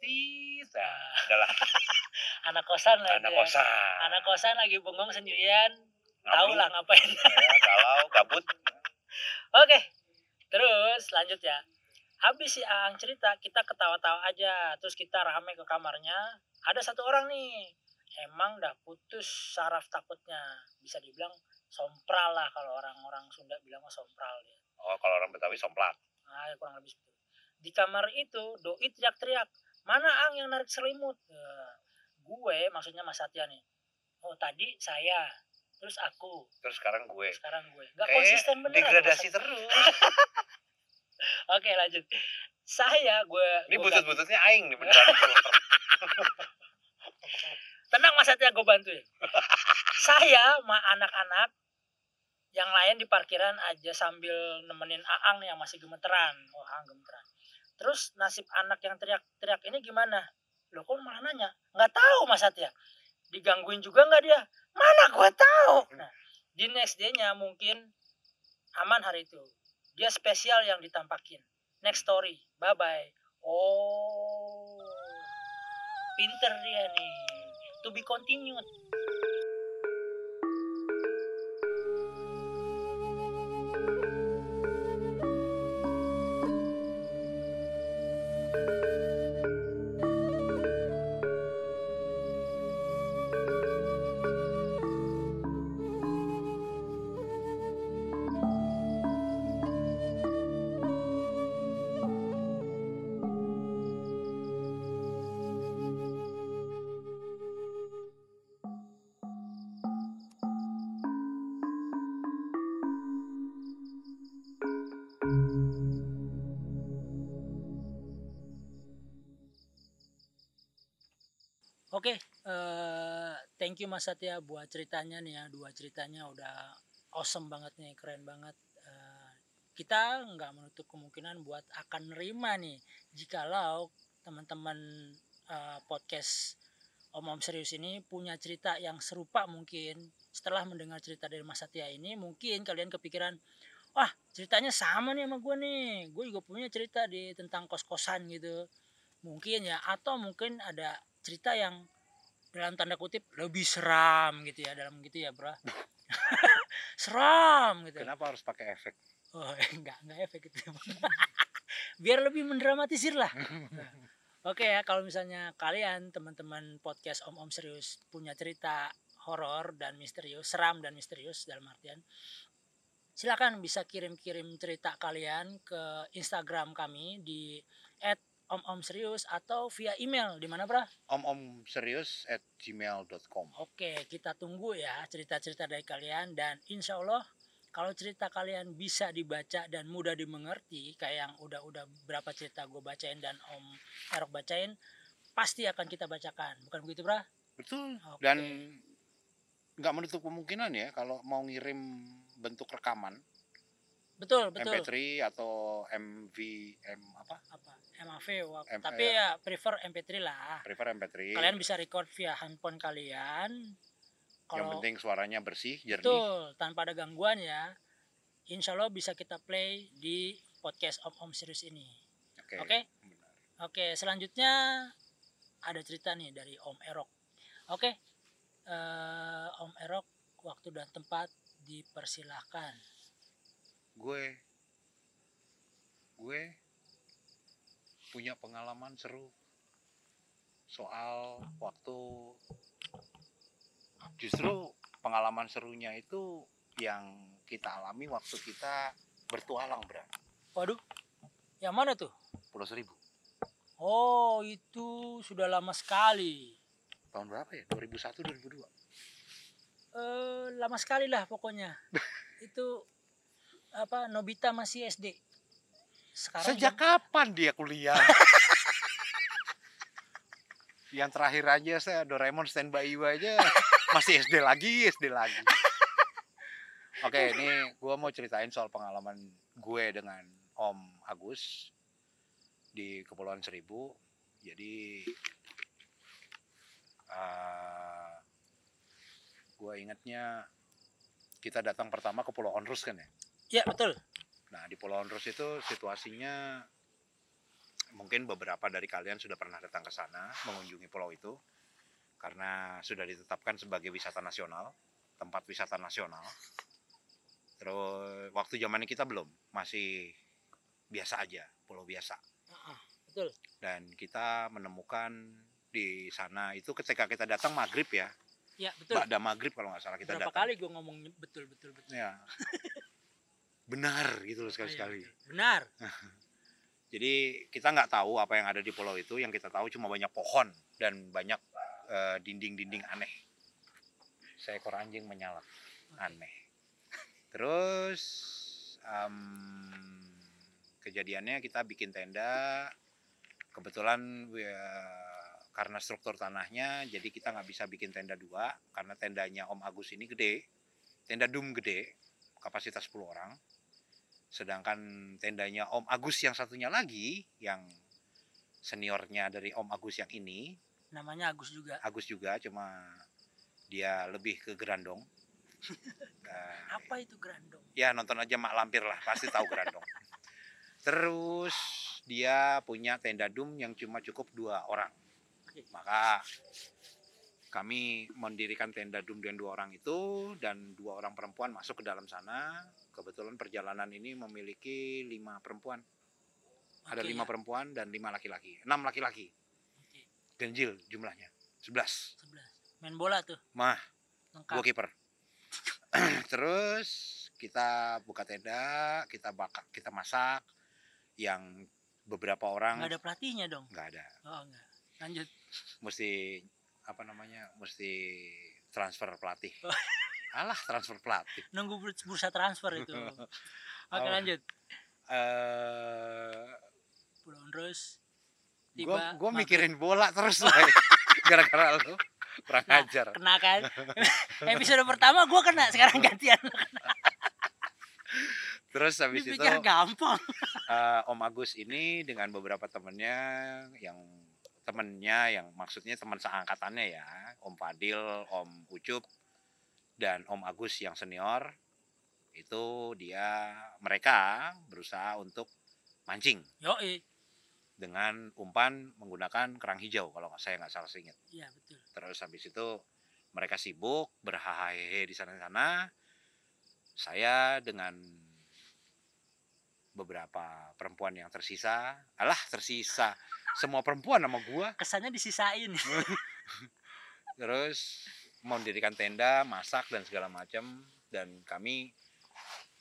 tit, nah, adalah Anak kosan lah. anak ya. kosan. Anak kosan lagi bengong sendirian. Tahu lah ngapain. ya, galau, gabut. Oke, terus lanjut ya. Habis si Aang cerita, kita ketawa-tawa aja. Terus kita rame ke kamarnya. Ada satu orang nih, emang dah putus saraf takutnya. Bisa dibilang sompral lah kalau orang-orang Sunda bilang mah sompral dia. Oh, kalau orang Betawi somplak. Nah, ya kurang lebih seperti itu. Di kamar itu, doi teriak-teriak. Mana Ang yang narik selimut? Ya, gue, maksudnya Mas Satya nih. Oh, tadi saya. Terus aku. Terus sekarang gue. Sekarang gue. Gak Kayak konsisten bener. degradasi terus. Oke lanjut. Saya gue. Ini butut-bututnya aing nih beneran. Tenang mas Satya gue bantuin. saya sama anak-anak yang lain di parkiran aja sambil nemenin Aang yang masih gemeteran. Oh Aang gemeteran. Terus nasib anak yang teriak-teriak ini gimana? Loh kok malah nanya? Nggak tahu mas Satya. Digangguin juga nggak dia? Mana gue tahu. Nah, di next day-nya mungkin aman hari itu. Dia spesial yang ditampakin. Next story. Bye-bye. Oh. Pinter dia nih. To be continued. Oke, eh, thank you Mas Satya buat ceritanya nih ya. Dua ceritanya udah awesome banget nih, keren banget. Eh, kita nggak menutup kemungkinan buat akan nerima nih jikalau teman-teman eh, podcast Om Om Serius ini punya cerita yang serupa mungkin setelah mendengar cerita dari Mas Satya ini mungkin kalian kepikiran wah ceritanya sama nih sama gue nih gue juga punya cerita di tentang kos-kosan gitu mungkin ya atau mungkin ada cerita yang dalam tanda kutip lebih seram gitu ya dalam gitu ya bro. Seram gitu. Kenapa harus pakai efek? oh enggak enggak efek gitu biar lebih mendramatisir lah. Oke ya, kalau misalnya kalian teman-teman podcast Om Om Serius punya cerita horor dan misterius, seram dan misterius dalam artian silakan bisa kirim-kirim cerita kalian ke Instagram kami di @om-om-serius atau via email di mana, Bra? Om om serius at gmail.com. Oke, kita tunggu ya cerita-cerita dari kalian dan insya Allah kalau cerita kalian bisa dibaca dan mudah dimengerti kayak yang udah-udah berapa cerita gue bacain dan Om Erok bacain pasti akan kita bacakan bukan begitu bra? Betul. Oke. Dan nggak menutup kemungkinan ya kalau mau ngirim bentuk rekaman betul betul MP3 atau MV M apa? apa MAV wak- M- tapi ya. ya prefer MP3 lah Prefer MP3. kalian bisa record via handphone kalian Yang kalau penting suaranya bersih, jernih. betul tanpa ada gangguan ya Insya Allah bisa kita play di podcast Om Om Serius ini Oke. Oke. Benar. Oke, selanjutnya ada cerita nih dari Om Erok. Oke, eh, Om Erok, waktu dan tempat dipersilahkan. Gue gue punya pengalaman seru soal waktu justru pengalaman serunya itu yang kita alami waktu kita bertualang bro Waduh, yang mana tuh? Pulau Seribu Oh, itu sudah lama sekali. tahun berapa ya 2001 2002 Eh, lama sekali lah pokoknya. itu apa? Nobita masih SD. Sekarang sejak kapan dia kuliah? Yang terakhir aja saya Doraemon Stand By You aja. Masih SD lagi SD lagi. Oke ini gua mau ceritain soal pengalaman gue dengan Om Agus di Kepulauan Seribu. Jadi uh, gue ingatnya kita datang pertama ke Pulau Onrus kan ya? Ya, betul. Nah, di Pulau Onrus itu situasinya mungkin beberapa dari kalian sudah pernah datang ke sana mengunjungi pulau itu karena sudah ditetapkan sebagai wisata nasional, tempat wisata nasional. Terus waktu zamannya kita belum, masih biasa aja, pulau biasa. Betul. Dan kita menemukan di sana itu ketika kita datang maghrib ya, Ya, betul. ada maghrib kalau nggak salah kita Berapa datang. kali gue ngomong betul betul betul. Ya. Benar gitu loh sekali-sekali. Iya, betul. Benar. Jadi kita nggak tahu apa yang ada di pulau itu, yang kita tahu cuma banyak pohon dan banyak eh, dinding-dinding aneh. Seekor anjing menyala, aneh. Terus em, kejadiannya kita bikin tenda, kebetulan ya, karena struktur tanahnya, jadi kita nggak bisa bikin tenda dua karena tendanya Om Agus ini gede, tenda dum gede, kapasitas 10 orang sedangkan tendanya Om Agus yang satunya lagi yang seniornya dari Om Agus yang ini. Namanya Agus juga. Agus juga cuma dia lebih ke gerandong Nah, Apa itu grandong? ya nonton aja Mak Lampir lah pasti tahu gerandong terus dia punya tenda dum yang cuma cukup dua orang. Maka kami mendirikan tenda dum dengan dua orang itu dan dua orang perempuan masuk ke dalam sana kebetulan perjalanan ini memiliki lima perempuan ada Oke, lima ya. perempuan dan lima laki-laki enam laki-laki Oke, ganjil jumlahnya sebelas 11. Main bola tuh. mah Lengkap. gua kiper terus kita buka tenda kita bakar kita masak yang beberapa orang Nggak ada pelatihnya dong. nggak ada Oh, enggak. Lanjut. mesti apa namanya mesti transfer pelatih Oh. alah transfer pelatih Nunggu bur- bursa transfer itu. Oke, Oh. lanjut. eh Pulau Onrus. gua Tiba maghrib. mikirin bola terus Boy. gara-gara lu kurang Nah, ajar kena kan episode pertama gue kena sekarang gantian kena. terus habis itu gampang eh, Om Agus ini dengan beberapa temennya yang temennya yang maksudnya teman seangkatannya ya Om Fadil, Om Ucup dan Om Agus yang senior itu dia mereka berusaha untuk mancing. Yoi. dengan umpan menggunakan kerang hijau kalau saya nggak salah ingat iya betul. Terus habis itu mereka sibuk berhahahe di sana-sana. Saya dengan beberapa perempuan yang tersisa alah tersisa. Semua perempuan sama gua. Kesannya disisain. Terus mendirikan tenda masak dan segala macam dan kami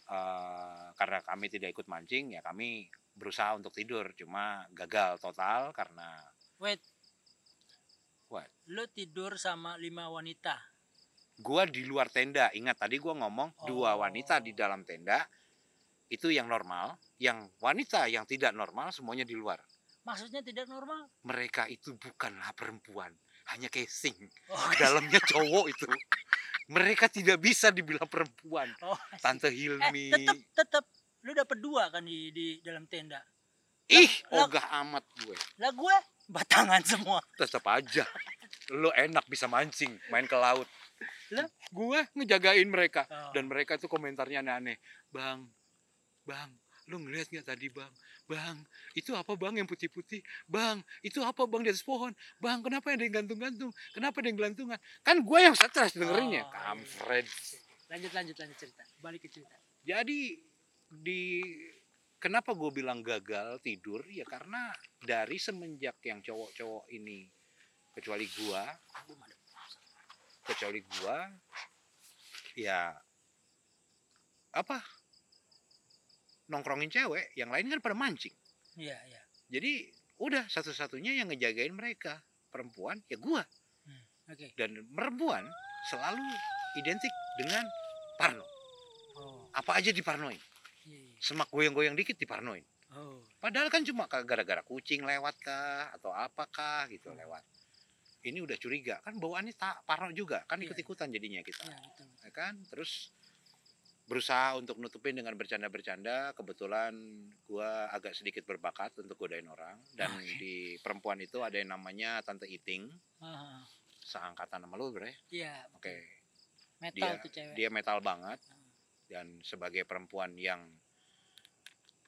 eh, karena kami tidak ikut mancing ya kami berusaha untuk tidur. Cuma gagal total karena wait. What? lu tidur sama lima wanita? Gua di luar tenda. Ingat tadi gua ngomong dua Oh. wanita di dalam tenda itu yang normal yang wanita yang tidak normal semuanya di luar. Maksudnya tidak normal? Mereka itu bukanlah perempuan hanya casing. Oh, dalamnya cowok itu. Mereka tidak bisa dibilang perempuan. Oh tante eh Hilmi. tetep tetep. Lu dapet dua kan di di dalam tenda? Ih lah- ogah amat gue. Lah gue batangan semua. Tetap aja. Lo enak bisa mancing main ke laut. Lah? gue ngejagain mereka. Oh. dan mereka tuh komentarnya aneh-aneh. Bang bang lu ngeliat nggak tadi bang bang itu apa bang yang putih-putih? Bang itu apa bang di atas pohon? Bang kenapa ada yang gantung-gantung? Kenapa ada yang gelantungan? Kan gue yang stres dengerinnya. Oh, iya. kampret lanjut lanjut lanjut cerita. Balik ke cerita. Jadi di kenapa gue bilang gagal tidur? Ya karena dari semenjak yang cowok-cowok ini kecuali madep. kecuali gua ya apa nongkrongin cewek yang lain kan pada mancing. Iya iya. Jadi udah satu-satunya yang ngejagain mereka perempuan ya gua. Oke. Dan perempuan selalu identik dengan parno. Oh. Apa aja diparnoin. Iya, iya. semak goyang-goyang dikit diparnoin. Oh. Padahal kan cuma gara-gara kucing lewat kah atau apakah gitu Hmm. lewat. Ini udah curiga. Kan bawaannya tak parno juga kan Iya. ikut-ikutan jadinya kita. Iya betul. Ya kan? Terus berusaha untuk nutupin dengan bercanda-bercanda. Kebetulan gua agak sedikit berbakat untuk godain orang. Dan Oke. di perempuan itu ada yang namanya tante Iting. Ah, seangkatan sama lu bre? Iya. Oke. Metal dia tuh cewek. dia metal banget. Dan sebagai perempuan yang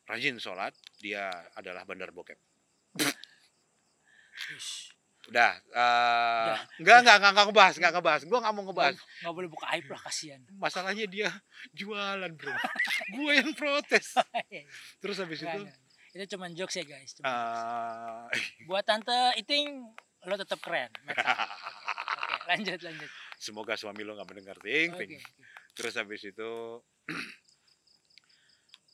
rajin sholat dia adalah bandar bokep. Udah eh, Udah. enggak enggak enggak enggak ngebahas enggak ngebahas. Gua nggak mau ngebahas. nggak nggak boleh buka aib lah kasihan. Masalahnya dia jualan bro. Gue yang protes. Terus habis Nggak, itu? nggak. itu cuma jokes ya guys Cuma jokes. eh, buat tante iting lo tetap keren oke lanjut lanjut. Semoga suami lo nggak mendengar ting oke ting. terus habis itu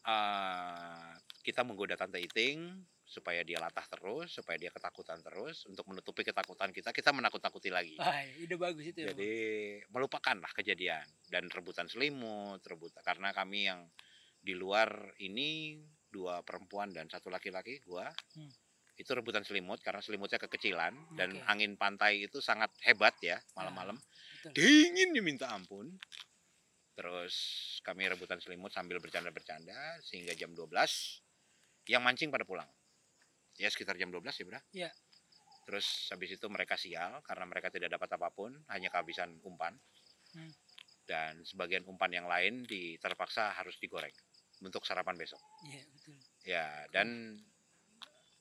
eh, kita menggoda tante iting supaya dia latah terus supaya dia ketakutan terus untuk menutupi ketakutan kita kita menakut-nakuti lagi. Wah, ide bagus itu ya jadi melupakanlah kejadian dan rebutan selimut rebutan karena kami yang di luar ini dua perempuan dan satu laki-laki gua Hmm. itu rebutan selimut karena selimutnya kekecilan dan angin pantai itu sangat hebat ya malam-malam. Betul. dinginnya minta ampun. Terus kami rebutan selimut sambil bercanda-bercanda sehingga jam 12 yang mancing pada pulang ya sekitar jam 12 ya bro Iya. terus habis itu mereka sial karena mereka tidak dapat apa pun hanya kehabisan umpan Hmm. dan sebagian umpan yang lain di terpaksa harus digoreng untuk sarapan besok iya betul ya dan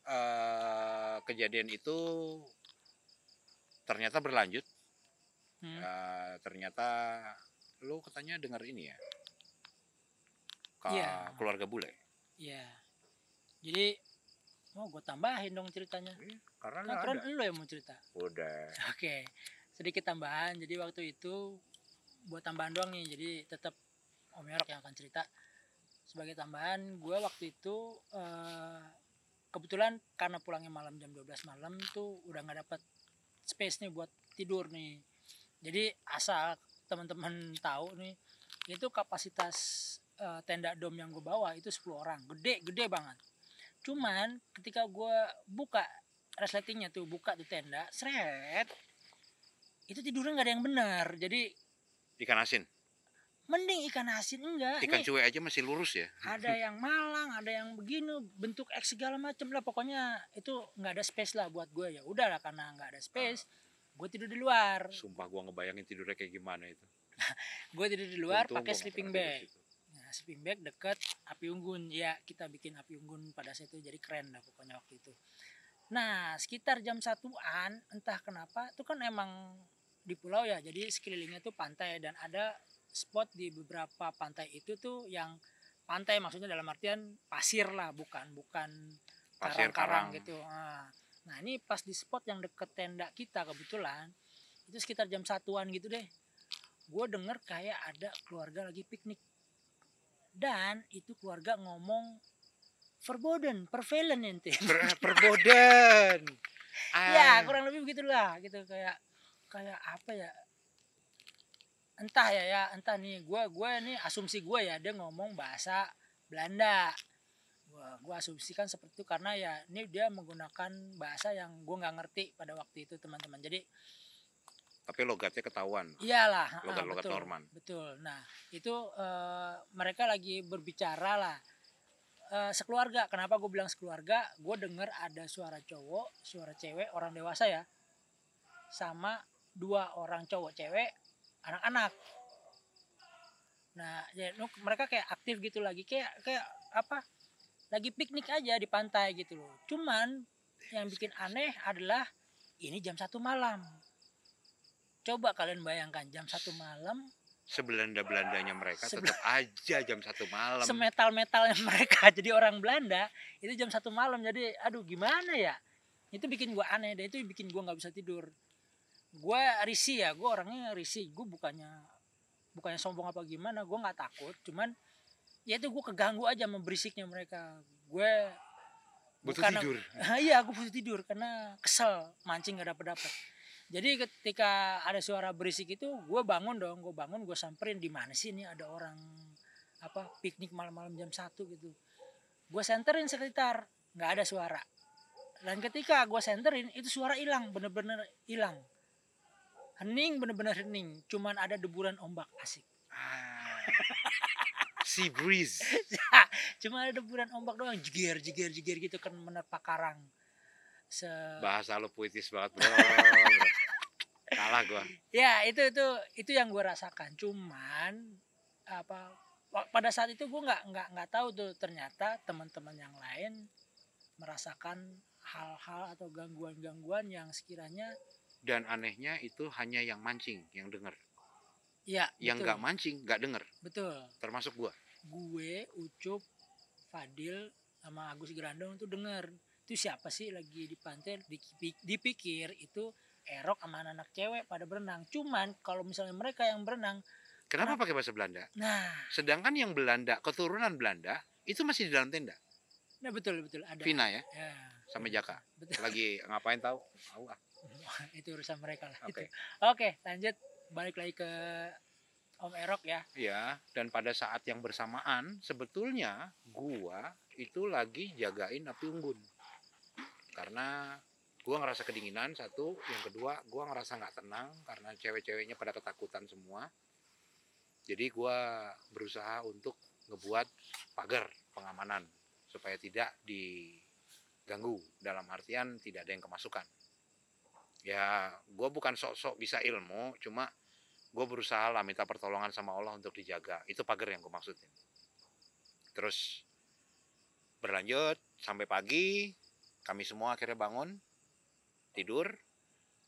eh, kejadian itu ternyata berlanjut Hmm. Eh, ternyata lu katanya dengar ini ya ke Iya. keluarga bule Iya. Jadi mau gue tambahin dong ceritanya. karena Kan keren ada lu yang mau cerita. udah Oke. Sedikit tambahan. Jadi waktu itu buat tambahan doang nih. Jadi tetap Om Yorok yang akan cerita. Sebagai tambahan, gue waktu itu eh, kebetulan karena pulangnya malam jam 12 malam tuh udah nggak dapat space nih buat tidur nih. Jadi asal teman-teman tahu nih, itu kapasitas eh, tenda dom yang gue bawa itu 10 orang, gede gede banget. Cuman ketika gue buka resletingnya tuh buka tuh tenda seret itu tidurnya nggak ada yang benar jadi Ikan asin. mending ikan asin enggak Ikan cuek aja masih lurus ya. ada yang malang ada yang begini bentuk X segala macem lah pokoknya itu nggak ada space lah buat gue ya udah lah karena nggak ada space gue tidur di luar Sumpah gua ngebayangin tidurnya kayak gimana itu. gue tidur di luar pakai sleeping bag. Nah, sleeping bag deket api unggun. Ya, kita bikin api unggun pada saat itu jadi keren lah pokoknya waktu itu. Nah, sekitar jam satuan, entah kenapa, itu kan emang di pulau ya, jadi sekelilingnya tuh pantai dan ada spot di beberapa pantai itu tuh yang pantai maksudnya dalam artian pasir lah, bukan bukan Pasir karang-karang karang. gitu. Nah, nah, ini pas di spot yang deket tenda kita kebetulan, itu sekitar jam satuan gitu deh. Gue denger kayak ada keluarga lagi piknik dan itu keluarga ngomong verboden, pervelen ente. Per- perboden. ya Ah. kurang lebih begitulah gitu kayak kayak apa ya entah ya ya entah nih gua gua nih asumsi gua ya dia ngomong bahasa Belanda gua gua asumsikan seperti itu karena ya ini dia menggunakan bahasa yang gua nggak ngerti pada waktu itu teman-teman jadi Tapi logatnya ketahuan. iyalah Logat-logat betul, Norman. betul. Nah itu eh, mereka lagi berbicara lah. Eh, sekeluarga. Kenapa gue bilang sekeluarga? Gue denger ada suara cowok suara cewek orang dewasa ya sama dua orang cowok cewek anak-anak. Nah ya mereka kayak aktif gitu lagi kayak kayak apa lagi piknik aja di pantai gitu loh. Cuman yang bikin aneh adalah ini jam satu malam coba kalian bayangkan jam satu malam Sebelanda-belandanya mereka Sebel- tetap aja jam satu malam. semetal metalnya mereka. Jadi orang Belanda itu jam satu malam. Jadi aduh gimana ya? Itu bikin gua aneh dan itu bikin gua nggak bisa tidur. Gua risih ya. Gua orangnya risih. Gua bukannya bukannya sombong apa gimana. Gua nggak takut. Cuman ya itu gua keganggu aja sama berisiknya mereka. Gue Butuh bukan- tidur. iya aku butuh tidur. Karena kesel. Mancing gak dapet dapet jadi ketika ada suara berisik itu gue bangun dong gue bangun gue samperin di mana sih ini ada orang apa piknik malam-malam jam satu? Gitu. Gue senterin sekitar nggak ada suara. Dan ketika gue senterin itu suara hilang bener-bener hilang. Hening bener-bener hening. Cuman ada deburan ombak asik. Ah. sea breeze. cuma ada deburan ombak doang jeger jeger jeger gitu kan menerpa karang. Se Bahasa lo puitis banget, bro. Kalah gua. ya itu itu itu yang gue rasakan cuman apa pada saat itu gue nggak nggak nggak tahu tuh ternyata teman-teman yang lain merasakan hal-hal atau gangguan-gangguan yang sekiranya Dan anehnya itu hanya yang mancing yang denger. ya Yang nggak mancing nggak denger. betul Termasuk gua. gue Ucup Fadil sama Agus Grandong itu denger itu siapa sih lagi di pantai Dipi- dipikir itu Erok sama anak-anak cewek pada berenang cuman kalau misalnya mereka yang berenang Kenapa pakai bahasa Belanda? nah Sedangkan yang Belanda, keturunan Belanda, itu masih di dalam tenda. nah betul betul ada Vina ya, ya sama Jaka. betul Lagi ngapain tahu? Tahu ah. itu urusan mereka lah Oke. itu. oke lanjut balik lagi ke Om Erok ya Ya, dan pada saat yang bersamaan sebetulnya gua itu lagi jagain api unggun. Karena gua ngerasa kedinginan satu, yang kedua gua ngerasa nggak tenang karena cewek-ceweknya pada ketakutan semua. Jadi gua berusaha untuk ngebuat pagar pengamanan supaya tidak diganggu. Dalam artian tidak ada yang kemasukan. Ya, gua bukan sok-sok bisa ilmu, cuma gue berusaha lah minta pertolongan sama Allah untuk dijaga. Itu pagar yang gue maksudin. Terus berlanjut sampai pagi kami semua akhirnya bangun tidur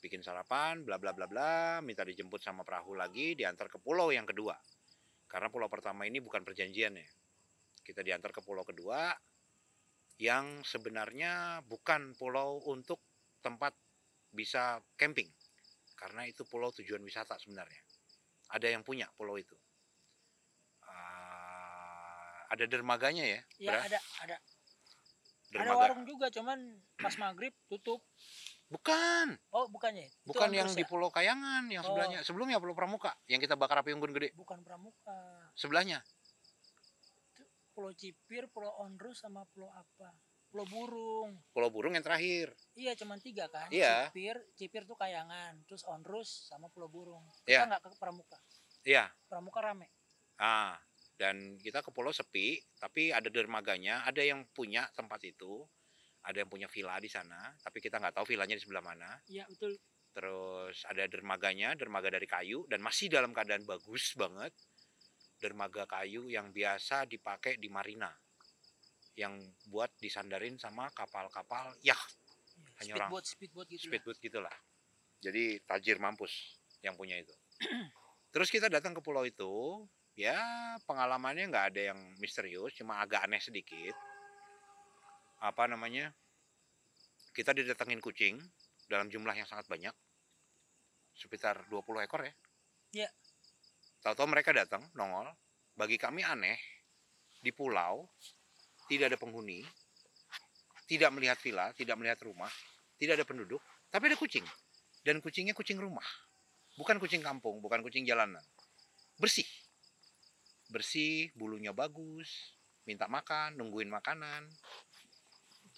bikin sarapan bla bla bla bla minta dijemput sama perahu lagi diantar ke pulau yang kedua. Karena pulau pertama ini bukan perjanjian ya. Kita diantar ke pulau kedua yang sebenarnya bukan pulau untuk tempat bisa camping. Karena itu pulau tujuan wisata sebenarnya. Ada yang punya pulau itu. Ah, ada dermaganya ya ya Bra? ada ada. Ada dermaga. warung juga cuman pas maghrib tutup bukan oh bukannya Itu bukan yang di ya? pulau kayangan yang Oh. sebelahnya sebelumnya pulau pramuka yang kita bakar api unggun gede bukan pramuka sebelahnya Pulau Cipir, Pulau Onrus sama Pulau apa? Pulau Burung. Pulau Burung yang terakhir. Iya, cuman tiga kan. Iya. Cipir, Cipir tuh Kayangan, terus Onrus sama Pulau Burung. Iya. Kita nggak ke Pramuka. Iya. Pramuka rame. Ah, dan kita ke pulau sepi, tapi ada dermaganya, ada yang punya tempat itu, ada yang punya villa di sana, tapi kita nggak tahu villanya di sebelah mana. Iya, betul. Terus ada dermaganya, dermaga dari kayu dan masih dalam keadaan bagus banget. Dermaga kayu yang biasa dipakai di marina. Yang buat disandarin sama kapal-kapal yacht, Hanya orang. Speedboat, speedboat gitu. lah. speedboat gitulah. Jadi tajir mampus yang punya itu. Terus kita datang ke pulau itu, ya pengalamannya nggak ada yang misterius, cuma agak aneh sedikit. Apa namanya? Kita didatengin kucing dalam jumlah yang sangat banyak. Sekitar 20 ekor ya. Iya. Tahu-tahu mereka datang, nongol. Bagi kami aneh, di pulau tidak ada penghuni, tidak melihat villa, tidak melihat rumah, tidak ada penduduk, tapi ada kucing. Dan kucingnya kucing rumah. Bukan kucing kampung, bukan kucing jalanan. Bersih. Bersih, bulunya bagus, minta makan, nungguin makanan.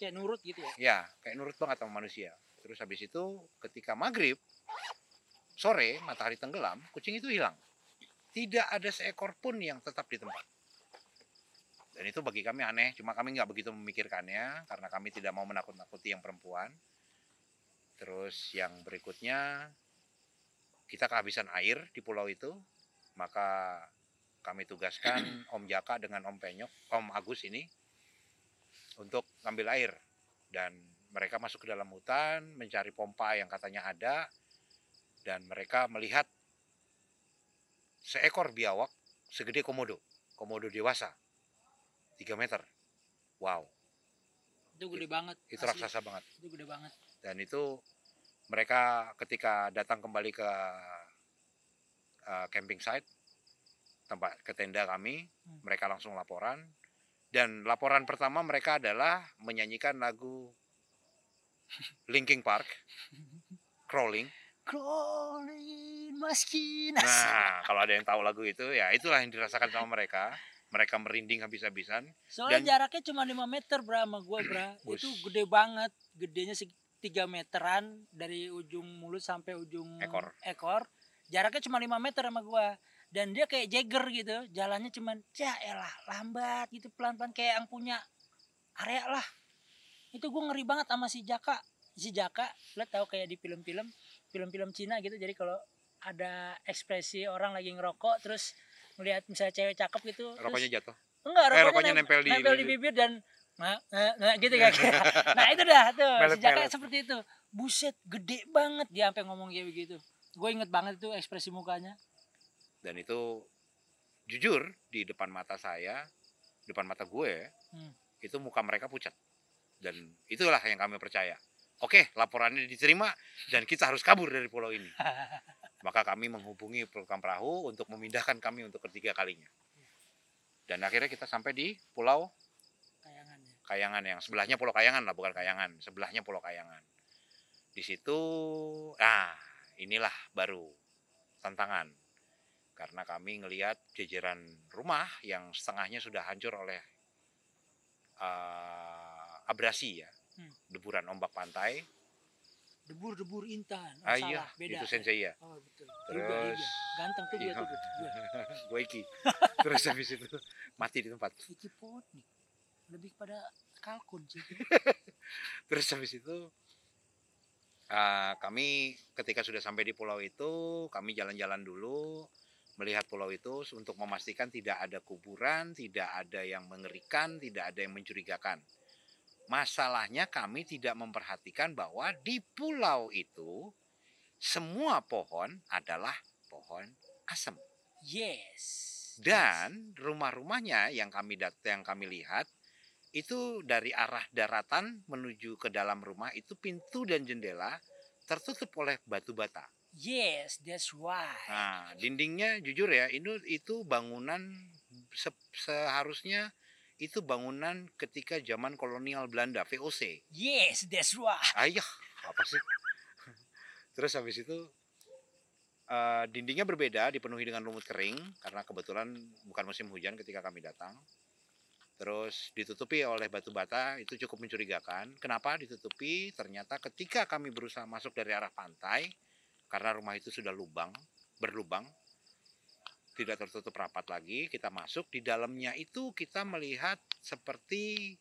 Kayak nurut gitu ya. Ya, kayak nurut banget sama manusia. Terus habis itu ketika maghrib, sore, matahari tenggelam, kucing itu hilang. Tidak ada seekor pun yang tetap di tempat. Dan itu bagi kami aneh, cuma kami nggak begitu memikirkannya karena kami tidak mau menakut-nakuti yang perempuan. Terus yang berikutnya, kita kehabisan air di pulau itu, maka kami tugaskan Om Jaka dengan Om Penyok, Om Agus ini untuk ngambil air dan mereka masuk ke dalam hutan mencari pompa yang katanya ada dan mereka melihat seekor biawak segede komodo, komodo dewasa 3 meter. Wow, Itu gede banget. itu asli. raksasa banget. Itu gede banget. Dan itu mereka ketika datang kembali ke uh, camping site tempat ke tenda kami, Hmm. mereka langsung laporan dan laporan pertama mereka adalah menyanyikan lagu Linkin Park Crawling. Crawling maskin. Nah, kalau ada yang tahu lagu itu ya itulah yang dirasakan sama mereka. Mereka merinding habis-habisan. Soalnya dan- jaraknya cuma 5 meter bra sama gua bra. Itu gede banget. Gedenya seg- 3 meteran dari ujung mulut sampai ujung Ekor. ekor. Jaraknya cuma 5 meter sama gua. Dan dia kayak Jagger gitu. Jalannya cuman ya elah lambat gitu pelan-pelan kayak yang punya area lah. Itu gua ngeri banget sama si Jaka. Si Jaka, lo tau kayak di film-film film-film Cina gitu. Jadi kalau ada ekspresi orang lagi ngerokok terus ngelihat misalnya cewek cakep gitu terus Rokoknya jatuh. Enggak, Eh, rokoknya, rokoknya nem- nempel di- nempel di bibir dan nah, nah, nah, gitu kan. nah, itu dah tuh. Si Jaka Melet-melet. seperti itu. Buset, gede banget dia sampai ngomong kayak begitu. Gue inget banget itu ekspresi mukanya. Dan itu jujur di depan mata saya, depan mata gue, Hmm. itu muka mereka pucat. Dan itulah yang kami percaya. Oke, laporannya diterima dan kita harus kabur dari pulau ini. Maka kami menghubungi program perahu untuk memindahkan kami untuk ketiga kalinya. Dan akhirnya kita sampai di pulau Kayangannya. Kayangan yang sebelahnya Pulau Kayangan lah, bukan Kayangan, sebelahnya Pulau Kayangan. Di situ, ah inilah baru tantangan karena kami ngelihat jajaran rumah yang setengahnya sudah hancur oleh eh, abrasi ya, Hmm. deburan ombak pantai. Debur-debur intan. Ah salah, iya, beda. itu sensei ya, Oh, betul. Terus- juga. Ganteng tuh dia Iya. tuh. Gue iki. Terus habis itu mati di tempat. Iki potnik. Lebih pada kalkun sih. Terus habis itu ah, kami ketika sudah sampai di pulau itu, kami jalan-jalan dulu melihat pulau itu untuk memastikan tidak ada kuburan, tidak ada yang mengerikan, tidak ada yang mencurigakan. Masalahnya kami tidak memperhatikan bahwa di pulau itu semua pohon adalah pohon asem. Yes. Dan rumah-rumahnya yang kami dat yang kami lihat itu dari arah daratan menuju ke dalam rumah itu pintu dan jendela tertutup oleh batu bata. Yes, that's right. Nah, dindingnya jujur ya, itu itu bangunan se- seharusnya itu bangunan ketika zaman kolonial Belanda, VOC. Yes, that's right. Ayah, apa sih? Terus habis itu eh, dindingnya berbeda, dipenuhi dengan lumut kering karena kebetulan bukan musim hujan ketika kami datang. terus ditutupi oleh batu bata itu cukup mencurigakan. Kenapa ditutupi? Ternyata ketika kami berusaha masuk dari arah pantai, karena rumah itu sudah lubang, berlubang, tidak tertutup rapat lagi, kita masuk di dalamnya itu kita melihat seperti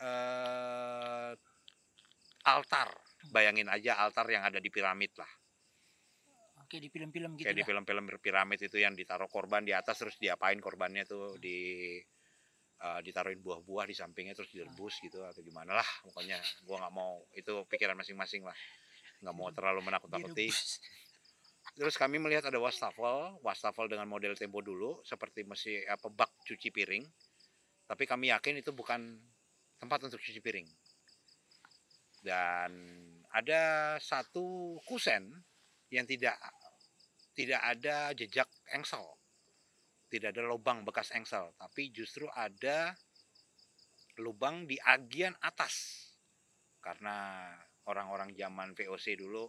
eh, altar. Bayangin aja altar yang ada di piramid lah. Oke di film-film gitu Kayak di lah. film-film piramid itu yang ditaruh korban di atas terus diapain korbannya tuh di eh, ditaruhin buah-buah di sampingnya terus direbus gitu atau gimana lah pokoknya gua nggak mau itu pikiran masing-masing lah nggak mau terlalu menakut-nakuti. Terus kami melihat ada wastafel wastafel dengan model tempo dulu seperti mesin apa bak cuci piring. Tapi kami yakin itu bukan tempat untuk cuci piring. Dan ada satu kusen yang tidak tidak ada jejak engsel. Tidak ada lubang bekas engsel tapi justru ada lubang di bagian atas. Karena orang-orang zaman VOC dulu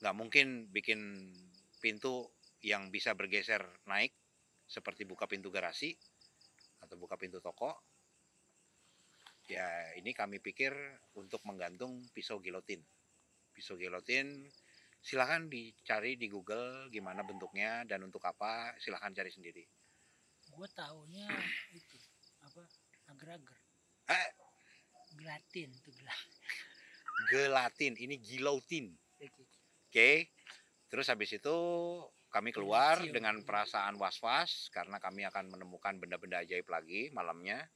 nggak mungkin bikin pintu yang bisa bergeser naik seperti buka pintu garasi atau buka pintu toko ya ini kami pikir untuk menggantung pisau gilotin pisau gilotin silahkan dicari di Google gimana bentuknya dan untuk apa silahkan cari sendiri Gue taunya itu apa agar-agar. eh Gelatin tuh gelatin. Gelatin ini gilotin Oke. Oke. Terus habis itu kami keluar dengan perasaan was-was karena kami akan menemukan benda-benda ajaib lagi malamnya.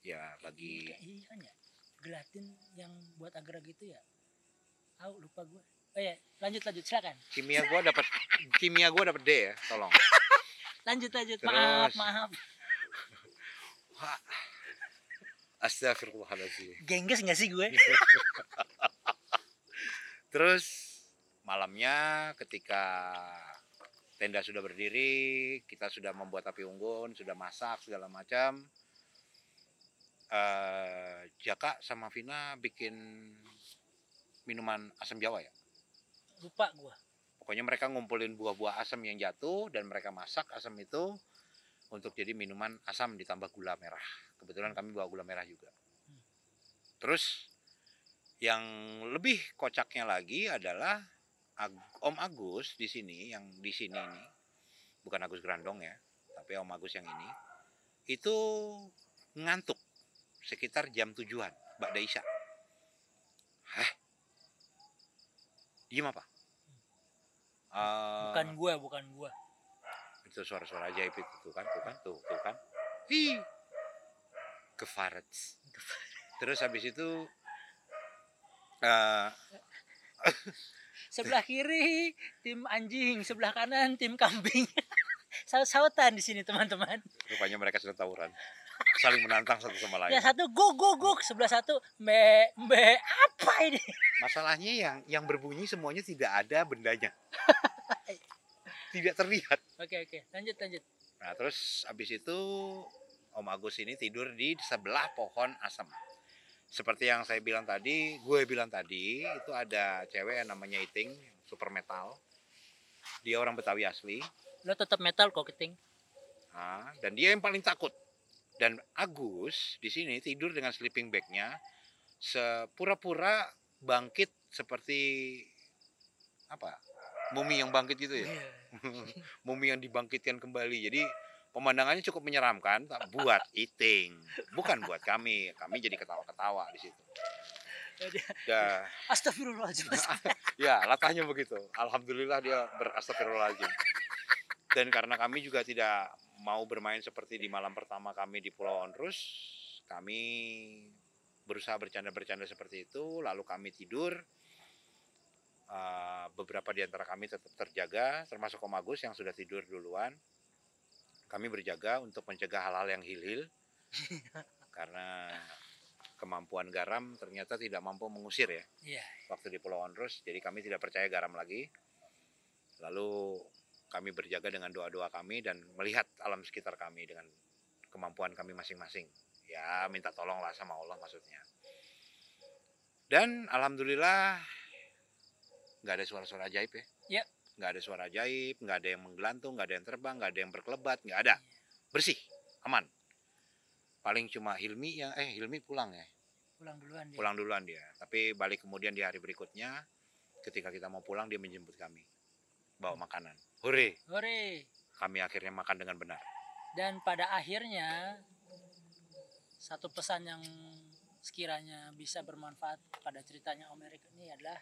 Ya bagi kan ya. Gelatin yang buat agar-agar gitu ya. Tahu lupa gue. Oh ya lanjut lanjut silakan. kimia gua dapat kimia gua dapat D ya, tolong. Lanjut lanjut. Terus. Maaf maaf. Wah. Astagfirullahaladzim. Gengges nggak sih gue? Terus malamnya ketika tenda sudah berdiri, kita sudah membuat api unggun, sudah masak segala macam. eh Jaka sama Vina bikin minuman asam Jawa ya. Lupa gue. Pokoknya mereka ngumpulin buah-buah asam yang jatuh dan mereka masak asam itu untuk jadi minuman asam ditambah gula merah. Kebetulan kami bawa gula merah juga. Terus yang lebih kocaknya lagi adalah Ag- Om Agus di sini yang di sini ini bukan Agus Grandong ya, tapi Om Agus yang ini itu ngantuk sekitar jam tujuan, Mbak Daisha. Hah? Diem apa? Eh, Bukan gue bukan gue. Itu suara-suara ajaib itu. Tuh kan tuh kan tuh tuh kan. Hi kefarets terus habis itu eh Sebelah kiri tim anjing, sebelah kanan tim kambing. Saut-sautan di sini teman-teman. rupanya mereka sudah tawuran. Saling menantang satu sama lain. Ya satu guk guk guk, sebelah satu me me apa ini? masalahnya yang yang berbunyi semuanya tidak ada bendanya tidak terlihat Oke oke, lanjut lanjut. nah terus habis itu Om Agus ini tidur di sebelah pohon asam seperti yang saya bilang tadi gue bilang tadi itu ada cewek yang namanya Iting super metal dia orang Betawi asli Lo tetap metal kok keting. Nah, dan dia yang paling takut. Dan Agus di sini tidur dengan sleeping bagnya, sepura-pura bangkit seperti apa? Mumi yang bangkit gitu ya, mumi yang dibangkitkan kembali. Jadi pemandangannya cukup menyeramkan, buat eating, bukan buat kami. Kami jadi ketawa-ketawa di situ. Ya, Astagfirullahaladzim. ya latahnya begitu. Alhamdulillah dia berastagfirullahaladzim. Dan karena kami juga tidak mau bermain seperti di malam pertama kami di Pulau Onrus, kami berusaha bercanda-bercanda seperti itu, lalu kami tidur. Eh, beberapa di antara kami tetap terjaga, termasuk Om Agus yang sudah tidur duluan. Kami berjaga untuk mencegah hal-hal yang hil-hil, karena kemampuan garam ternyata tidak mampu mengusir ya Iya. waktu di Pulau Onrus, jadi kami tidak percaya garam lagi. Lalu kami berjaga dengan doa-doa kami dan melihat alam sekitar kami dengan kemampuan kami masing-masing. Ya minta tolonglah sama Allah maksudnya. Dan alhamdulillah nggak ada suara-suara ajaib ya. Ya. Nggak ada suara ajaib, nggak ada yang menggelantung, nggak ada yang terbang, nggak ada yang berkelebat, nggak ada. Bersih, aman. paling cuma Hilmi yang eh Hilmi pulang ya? Pulang duluan dia. Pulang duluan dia. Tapi balik kemudian di hari berikutnya ketika kita mau pulang dia menjemput kami. Bawa makanan. Hore. Hore. Kami akhirnya makan dengan benar. Dan pada akhirnya satu pesan yang sekiranya bisa bermanfaat pada ceritanya Om Erik ini adalah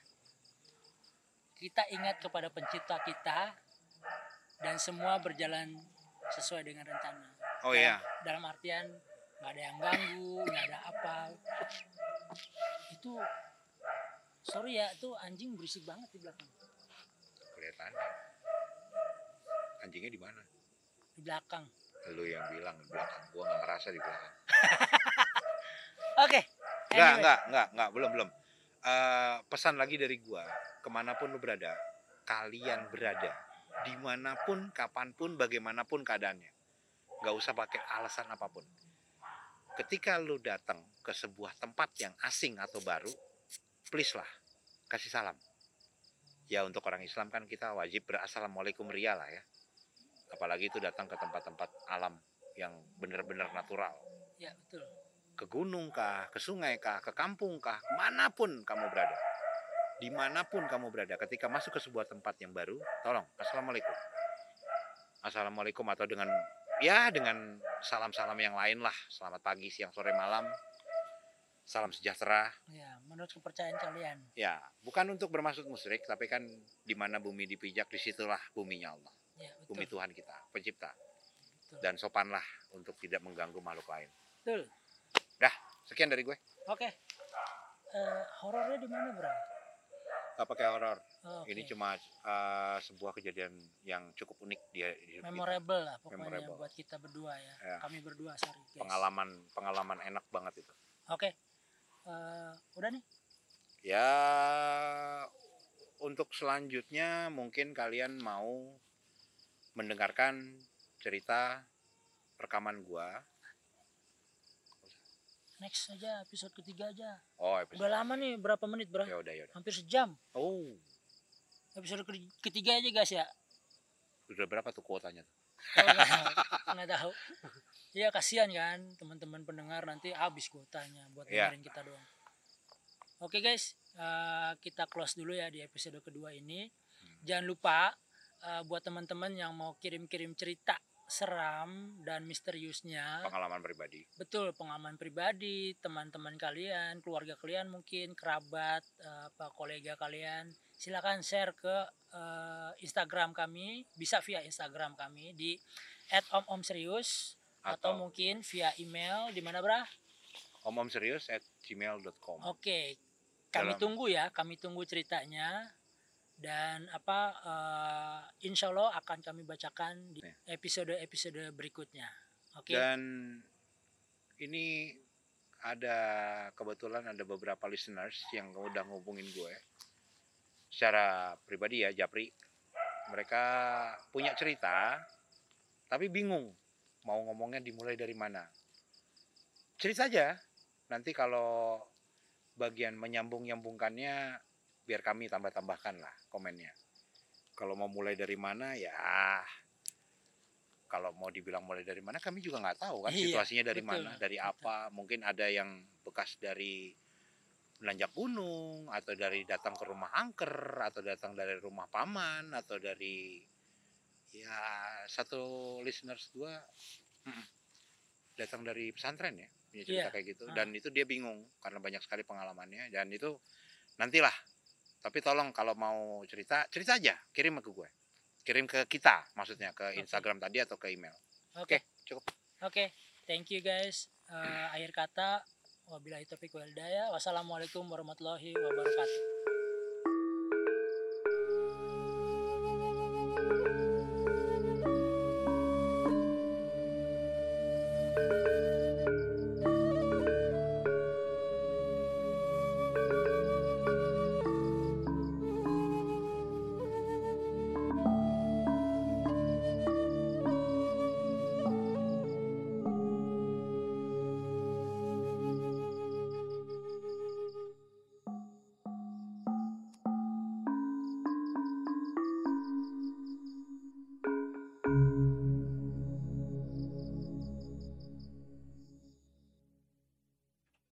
kita ingat kepada pencipta kita dan semua berjalan sesuai dengan rencana. oh Dalam- iya Dalam artian nggak ada yang ganggu, nggak ada apa. Itu sorry ya, itu anjing berisik banget di belakang. kelihatan anjingnya di mana Di belakang. lu yang bilang di belakang gua nggak ngerasa di belakang Oke. Enggak, anyway. enggak, enggak, enggak, belum, belum. Eh, pesan lagi dari gua, ke mana pun lu berada, kalian berada, di mana pun, kapan pun, bagaimanapun keadaannya, nggak usah pakai alasan apa pun. Ketika lu datang ke sebuah tempat yang asing atau baru, please lah, kasih salam. Ya untuk orang Islam kan kita wajib berassalamualaikum ria lah ya. Apalagi itu datang ke tempat-tempat alam yang benar-benar natural Ya betul. Ke gunung kah, ke sungai kah, ke kampung kah, mana pun kamu berada. Di mana pun kamu berada, ketika masuk ke sebuah tempat yang baru, tolong, Assalamualaikum. Assalamualaikum atau dengan, ya dengan salam-salam yang lain lah. Selamat pagi, siang, sore, malam. Salam sejahtera. Ya, menurut kepercayaan kalian. Ya, bukan untuk bermaksud musyrik, tapi kan di mana bumi dipijak, di situlah buminya Allah. Ya, betul. Bumi Tuhan kita, pencipta. Betul. Dan sopanlah untuk tidak mengganggu makhluk lain. Betul. Sekian dari gue. Oke. Eh, horornya di mana, Bro? Gak pakai horor. Oh, oke. Ini cuma uh, sebuah kejadian yang cukup unik di, di hidup kita. memorable lah pokoknya Memorable. buat kita berdua ya. Ya. Kami berdua, sorry guys. Pengalaman pengalaman enak banget itu. Oke. Eh, udah nih. Ya untuk selanjutnya mungkin kalian mau mendengarkan cerita rekaman gua. Next aja episode ketiga aja. Oh, episode. Udah lama nih, berapa menit, Bro? Ya udah ya udah. Hampir sejam. Oh, Episode ke- ketiga aja, guys ya. udah berapa tuh kuotanya tuh? Oh, nggak tahu. Iya kasihan kan teman-teman pendengar nanti habis kuotanya buat Iya. dengerin kita doang. Oke guys, eh, kita close dulu ya di episode kedua ini. Hmm. Jangan lupa eh, buat teman-teman yang mau kirim-kirim cerita seram dan misteriusnya, Pengalaman pribadi. betul pengalaman pribadi, teman-teman kalian, keluarga kalian mungkin, kerabat, eh, apa kolega kalian, silakan share ke eh, Instagram kami, bisa via Instagram kami di @omomserius atau Atau mungkin via email di mana bra? omom serius at gmail.com. Oke, kami Dalam- tunggu ya, kami tunggu ceritanya dan apa eh, insya Allah akan kami bacakan di Ya. episode-episode berikutnya. Oke, Dan ini ada kebetulan ada beberapa listeners yang udah ngubungin gue secara pribadi ya Japri. Mereka punya cerita tapi bingung mau ngomongnya dimulai dari mana. Cerita aja. Nanti kalau bagian menyambung-nyambungkannya biar kami tambah-tambahkan lah komennya. Kalau mau mulai dari mana ya kalau mau dibilang mulai dari mana kami juga nggak tahu kan Iya, situasinya dari betul, mana dari betul. apa mungkin ada yang bekas dari menanjak gunung atau dari datang ke rumah angker atau datang dari rumah paman atau dari ya satu listeners gua mm, datang dari pesantren ya punya cerita Iya, kayak gitu ah. dan itu dia bingung karena banyak sekali pengalamannya dan itu nantilah tapi tolong kalau mau cerita cerita aja kirim ke gue kirim ke kita maksudnya ke. Instagram tadi atau ke email oke, cukup oke. Thank you guys. Eh, akhir kata, wabillahi taufiq wal hidayah. Wassalamualaikum warahmatullahi wabarakatuh.